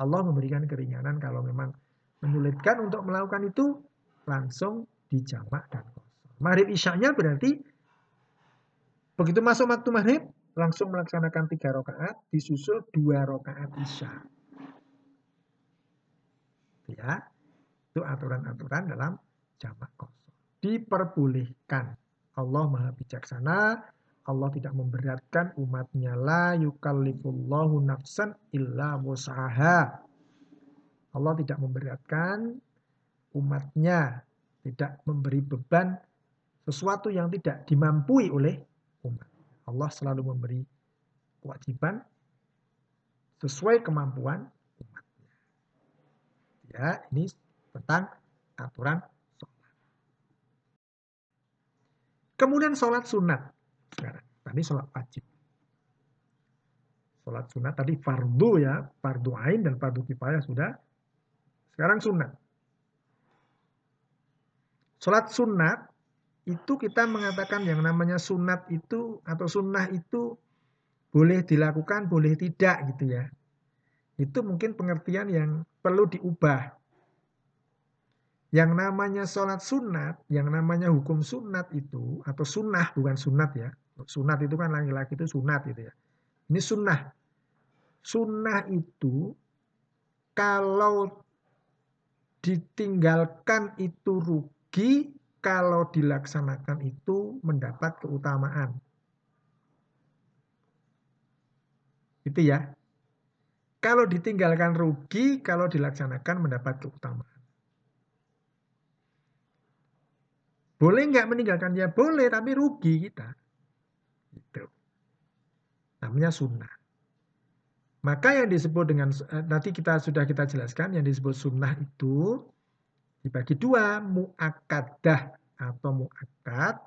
Allah memberikan keringanan kalau memang menyulitkan untuk melakukan itu, langsung dijamak dan kosong. Maghrib isyanya berarti Begitu masuk waktu maghrib, langsung melaksanakan tiga rakaat, disusul dua rakaat isya. Ya, itu aturan-aturan dalam jamak kosong. Diperbolehkan. Allah maha bijaksana, Allah tidak memberatkan umatnya. La yukallifullahu nafsan illa. Allah tidak memberatkan umatnya, tidak memberi beban sesuatu yang tidak dimampui oleh umat. Allah selalu memberi kewajiban sesuai kemampuan. Ya, ini tentang aturan sholat. Kemudian sholat sunat. Sekarang, tadi sholat wajib. Sholat sunat tadi fardu ya, fardu ain dan fardu kifayah sudah. Sekarang sunat. Sholat sunat itu kita mengatakan yang namanya sunat itu atau sunnah itu boleh dilakukan, boleh tidak gitu ya. Itu mungkin pengertian yang perlu diubah. Yang namanya sholat sunat, yang namanya hukum sunat itu, atau sunnah bukan sunat ya. Sunat itu kan laki-laki itu sunat gitu ya. Ini sunnah. Sunnah itu kalau ditinggalkan itu rugi, kalau dilaksanakan itu mendapat keutamaan. Itu ya. Kalau ditinggalkan rugi, kalau dilaksanakan mendapat keutamaan. Boleh nggak meninggalkan? Ya boleh, tapi rugi kita. Itu. Namanya sunnah. Maka yang disebut dengan eh, nanti kita sudah kita jelaskan yang disebut sunnah itu dibagi dua muakadah atau muakad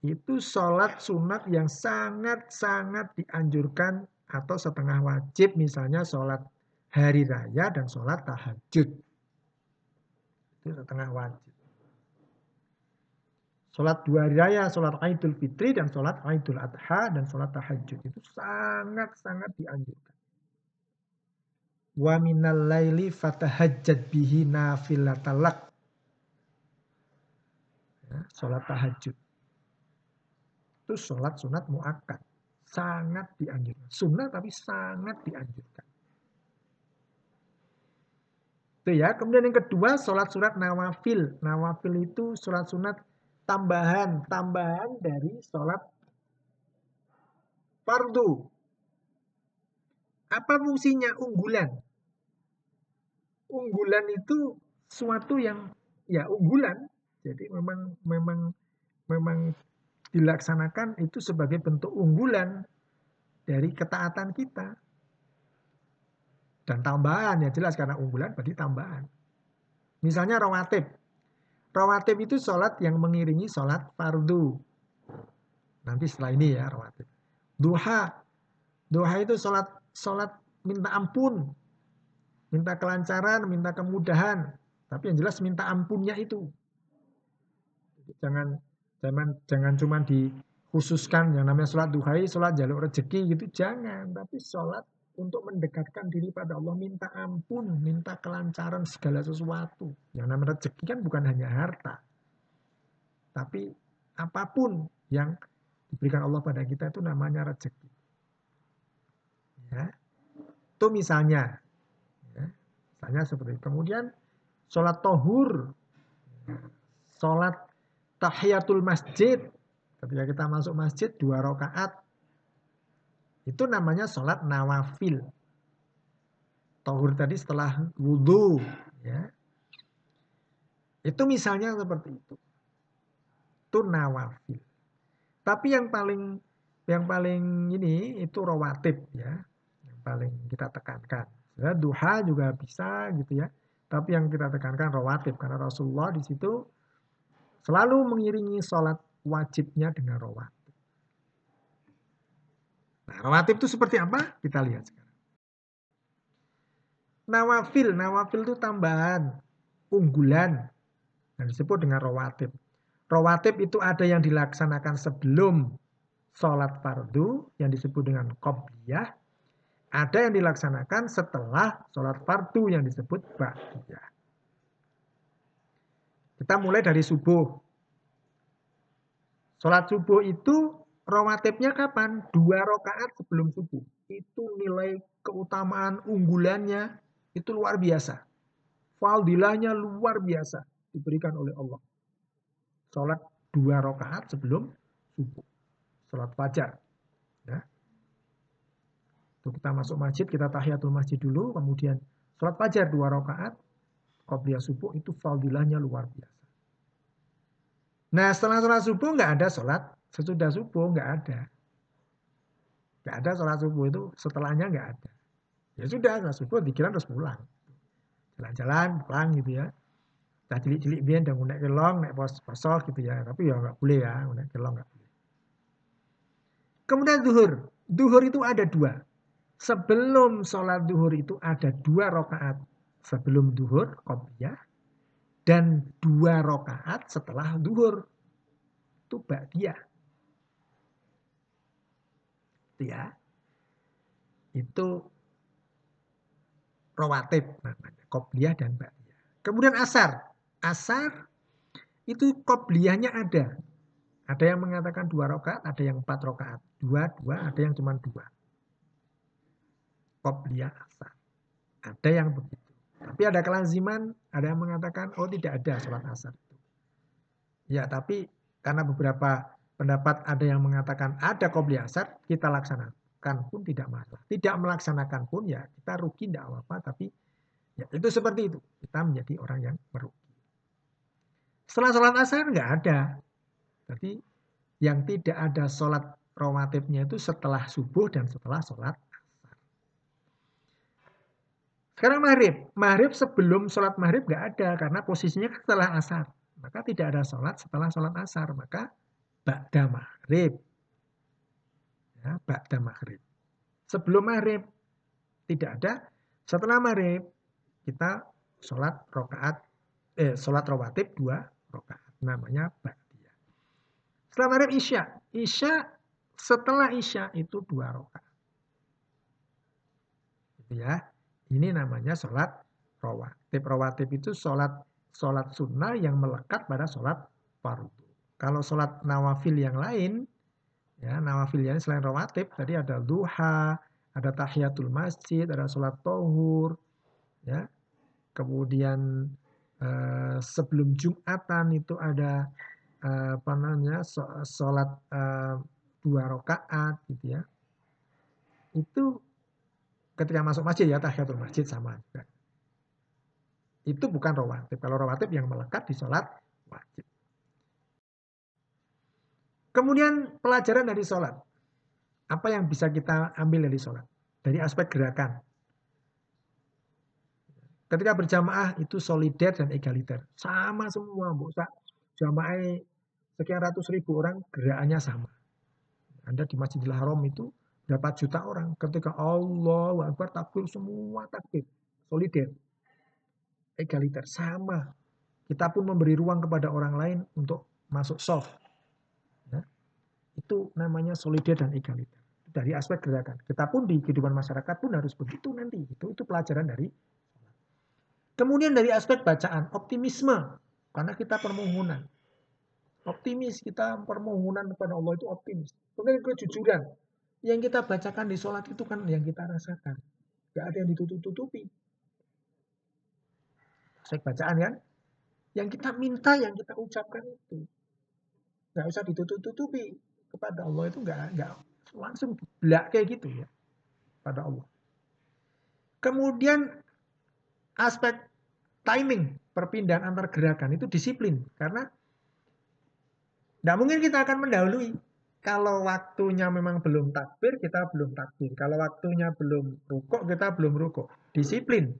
itu sholat sunat yang sangat-sangat dianjurkan atau setengah wajib misalnya sholat hari raya dan sholat tahajud. Itu setengah wajib. Sholat dua hari raya sholat idul fitri dan sholat idul adha dan sholat tahajud. Itu sangat-sangat dianjurkan. Wa minal laili fatahajjad bihi nafilatalak ya, sholat tahajud. Itu sholat sunat muakkad sangat dianjurkan. Sunat tapi sangat dianjurkan. Itu ya. Kemudian yang kedua sholat surat nawafil. Nawafil itu sholat sunat tambahan. Tambahan dari sholat fardu. Apa fungsinya? Unggulan. Unggulan itu suatu yang ya unggulan. Jadi memang memang memang dilaksanakan itu sebagai bentuk unggulan dari ketaatan kita. Dan tambahan ya jelas karena unggulan berarti tambahan. Misalnya rawatib. Rawatib itu sholat yang mengiringi sholat fardu. Nanti setelah ini ya rawatib. Duha. Duha itu sholat sholat minta ampun minta kelancaran, minta kemudahan, tapi yang jelas minta ampunnya itu. Jangan jangan jangan cuma dikhususkan yang namanya sholat duhai, sholat jalur rezeki gitu, jangan. Tapi sholat untuk mendekatkan diri pada Allah, minta ampun, minta kelancaran segala sesuatu. Yang namanya rezeki kan bukan hanya harta, tapi apa pun yang diberikan Allah pada kita itu namanya rezeki. Ya. Itu misalnya Misalnya seperti. Kemudian sholat tohur, sholat tahiyatul masjid. Ketika kita masuk masjid dua rakaat, itu namanya sholat nawafil. Tohur tadi setelah wudhu. Ya. Itu misalnya seperti itu. Itu nawafil. Tapi yang paling yang paling ini itu rawatib ya. Yang paling kita tekankan. Ya, duha juga bisa gitu ya. Tapi yang kita tekankan rawatib karena Rasulullah di situ selalu mengiringi sholat wajibnya dengan rawatib. Nah, rawatib itu seperti apa? Kita lihat sekarang. Nawafil, nawafil itu tambahan, unggulan yang disebut dengan rawatib. Rawatib itu ada yang dilaksanakan sebelum sholat fardu yang disebut dengan qobliyah ada yang dilaksanakan setelah sholat fardu yang disebut ba'diyah. Kita mulai dari subuh. Sholat subuh itu rawatibnya kapan? Dua rakaat sebelum subuh. Itu nilai keutamaan unggulannya itu luar biasa. Faldilahnya luar biasa diberikan oleh Allah. Sholat dua rakaat sebelum subuh. Sholat fajar. Ya. Kita masuk masjid, kita tahiyatul masjid dulu, kemudian sholat fajar dua rakaat, qobliyah subuh itu fadilahnya luar biasa. Nah setelah sholat subuh nggak ada sholat, sesudah subuh nggak ada. Nggak ada sholat subuh itu setelahnya nggak ada. Ya sudah, sholat subuh dikira terus pulang. Jalan-jalan, pulang gitu ya. Cah cilik-cilik biar dan ngunek kelong, nek pos poso gitu ya. Tapi ya nggak boleh ya, ngunek kelong nggak boleh. Kemudian duhur. Duhur itu ada dua. Sebelum sholat duhur itu ada dua rakaat sebelum duhur qobliyah dan dua rakaat setelah duhur itu. Itu ya. Itu rawatib namanya, qobliyah dan ba'diyah. Kemudian asar. Asar itu qobliyahnya ada. Ada yang mengatakan dua rakaat, ada yang empat rakaat. Dua, dua, ada yang cuma dua. Qobliyah asar. Ada yang begitu. Tapi ada kelaziman, ada yang mengatakan, oh tidak ada sholat asar. Ya, tapi karena beberapa pendapat ada yang mengatakan ada qobliyah asar, kita laksanakan pun tidak masalah. Tidak melaksanakan pun ya kita rugi tidak apa-apa, tapi ya itu seperti itu. Kita menjadi orang yang merugi. Setelah sholat asar nggak ada. Jadi yang tidak ada sholat rawatibnya itu setelah subuh dan setelah sholat sekarang maghrib. Maghrib sebelum sholat maghrib nggak ada karena posisinya kan setelah asar. Maka tidak ada sholat setelah sholat asar. Maka ba'da maghrib. Ya, ba'da maghrib. Sebelum maghrib tidak ada. Setelah maghrib kita sholat rokaat, eh, sholat rawatib dua rokaat. Namanya ba'diyah. Setelah maghrib isya. Isya setelah isya itu dua rokaat. Gitu ya. Ini namanya sholat rawatib. Rawatib itu sholat sholat sunnah yang melekat pada sholat fardu. Kalau sholat nawafil yang lain, ya nawafil yang selain rawatib, tadi ada duha, ada tahiyatul masjid, ada sholat tohur, ya. Kemudian eh, sebelum jumatan itu ada eh, apa namanya sholat eh, dua rakaat gitu ya. Itu ketika masuk masjid ya tahiyatul masjid sama juga. Itu bukan rawatib. Kalau rawatib yang melekat di sholat wajib. Kemudian pelajaran dari sholat. Apa yang bisa kita ambil dari sholat? Dari aspek gerakan. Ketika berjamaah itu solider dan egaliter. Sama semua, Bu. Jamaah sekian ratus ribu orang gerakannya sama. Anda di Masjidil Haram itu berapa juta orang ketika Allah Akbar takbir semua takbir. Solider. Egaliter. Sama. Kita pun memberi ruang kepada orang lain untuk masuk soft. Ya. itu namanya solider dan egaliter. Dari aspek gerakan. Kita pun di kehidupan masyarakat pun harus begitu nanti. Itu itu pelajaran dari kemudian dari aspek bacaan optimisme. Karena kita permohonan. Optimis kita permohonan kepada Allah itu optimis. Kemudian kejujuran yang kita bacakan di sholat itu kan yang kita rasakan. Gak ada yang ditutup-tutupi. Saya bacaan kan? Yang kita minta, yang kita ucapkan itu. Gak usah ditutup-tutupi. Kepada Allah itu gak, gak langsung belak kayak gitu ya. Pada Allah. Kemudian aspek timing perpindahan antar gerakan itu disiplin. Karena tidak mungkin kita akan mendahului kalau waktunya memang belum takbir, kita belum takbir. Kalau waktunya belum rukuk, kita belum rukuk. Disiplin.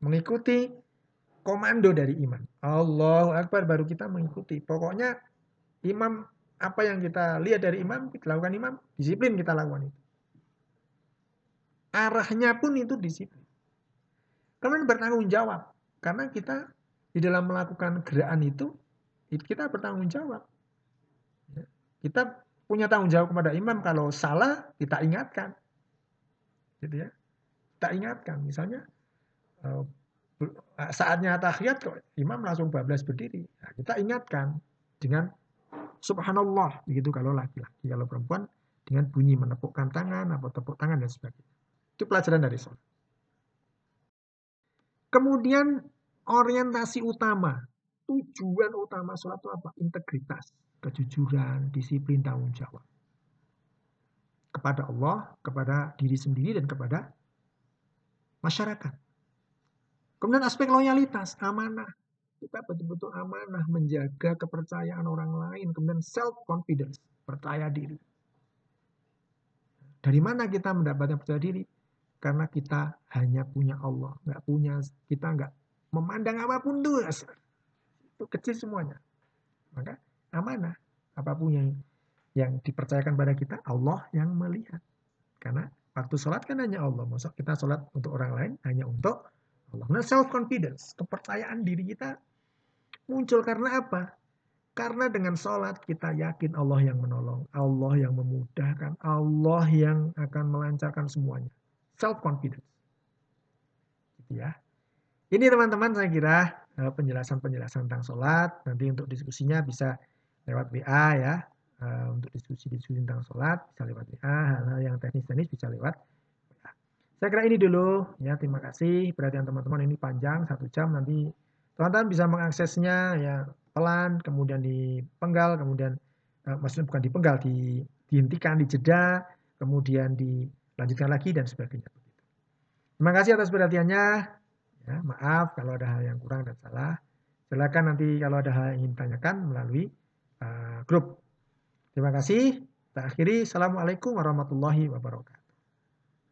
Mengikuti komando dari imam. Allah Akbar baru kita mengikuti. Pokoknya imam apa yang kita lihat dari imam, kita lakukan imam, disiplin kita lakukan itu. Arahnya pun itu disiplin. Kemudian bertanggung jawab. Karena kita di dalam melakukan gerakan itu, kita bertanggung jawab. Ya. Kita punya tanggung jawab kepada imam kalau salah kita ingatkan. Gitu ya. Kita ingatkan misalnya eh, saatnya tahiyat kok imam langsung bablas berdiri. Nah, kita ingatkan dengan subhanallah begitu kalau laki-laki, kalau perempuan dengan bunyi menepukkan tangan atau tepuk tangan dan sebagainya. Itu pelajaran dari sholat. Kemudian orientasi utama, tujuan utama sholat itu apa? Integritas kejujuran, disiplin, tanggung jawab. Kepada Allah, kepada diri sendiri, dan kepada masyarakat. Kemudian aspek loyalitas, amanah. Kita betul-betul amanah menjaga kepercayaan orang lain. Kemudian self-confidence, percaya diri. Dari mana kita mendapatkan percaya diri? Karena kita hanya punya Allah. Nggak punya, kita nggak memandang apa pun tuh itu kecil semuanya. Maka amanah apa pun yang yang dipercayakan pada kita Allah yang melihat. Karena waktu sholat kan hanya Allah. Maksud kita sholat untuk orang lain hanya untuk Allah. Nah self confidence, kepercayaan diri kita muncul karena apa? Karena dengan sholat kita yakin Allah yang menolong, Allah yang memudahkan, Allah yang akan melancarkan semuanya. Self confidence. Gitu ya. Ini teman-teman saya kira eh, penjelasan-penjelasan tentang sholat. Nanti untuk diskusinya bisa lewat WA ya. Eh, untuk diskusi-diskusi tentang sholat bisa lewat WA. Hal-hal yang teknis-teknis bisa lewat WA. Saya kira ini dulu ya. Terima kasih perhatian teman-teman ini panjang satu jam nanti teman-teman bisa mengaksesnya ya pelan, kemudian dipenggal, kemudian uh, maksudnya bukan dipenggal, di, dihentikan, dijeda, kemudian dilanjutkan lagi dan sebagainya. Terima kasih atas perhatiannya. Ya, maaf kalau ada hal yang kurang dan salah. Silakan nanti kalau ada hal yang ingin ditanyakan melalui uh, grup. Terima kasih. Kita akhiri. Assalamualaikum warahmatullahi wabarakatuh.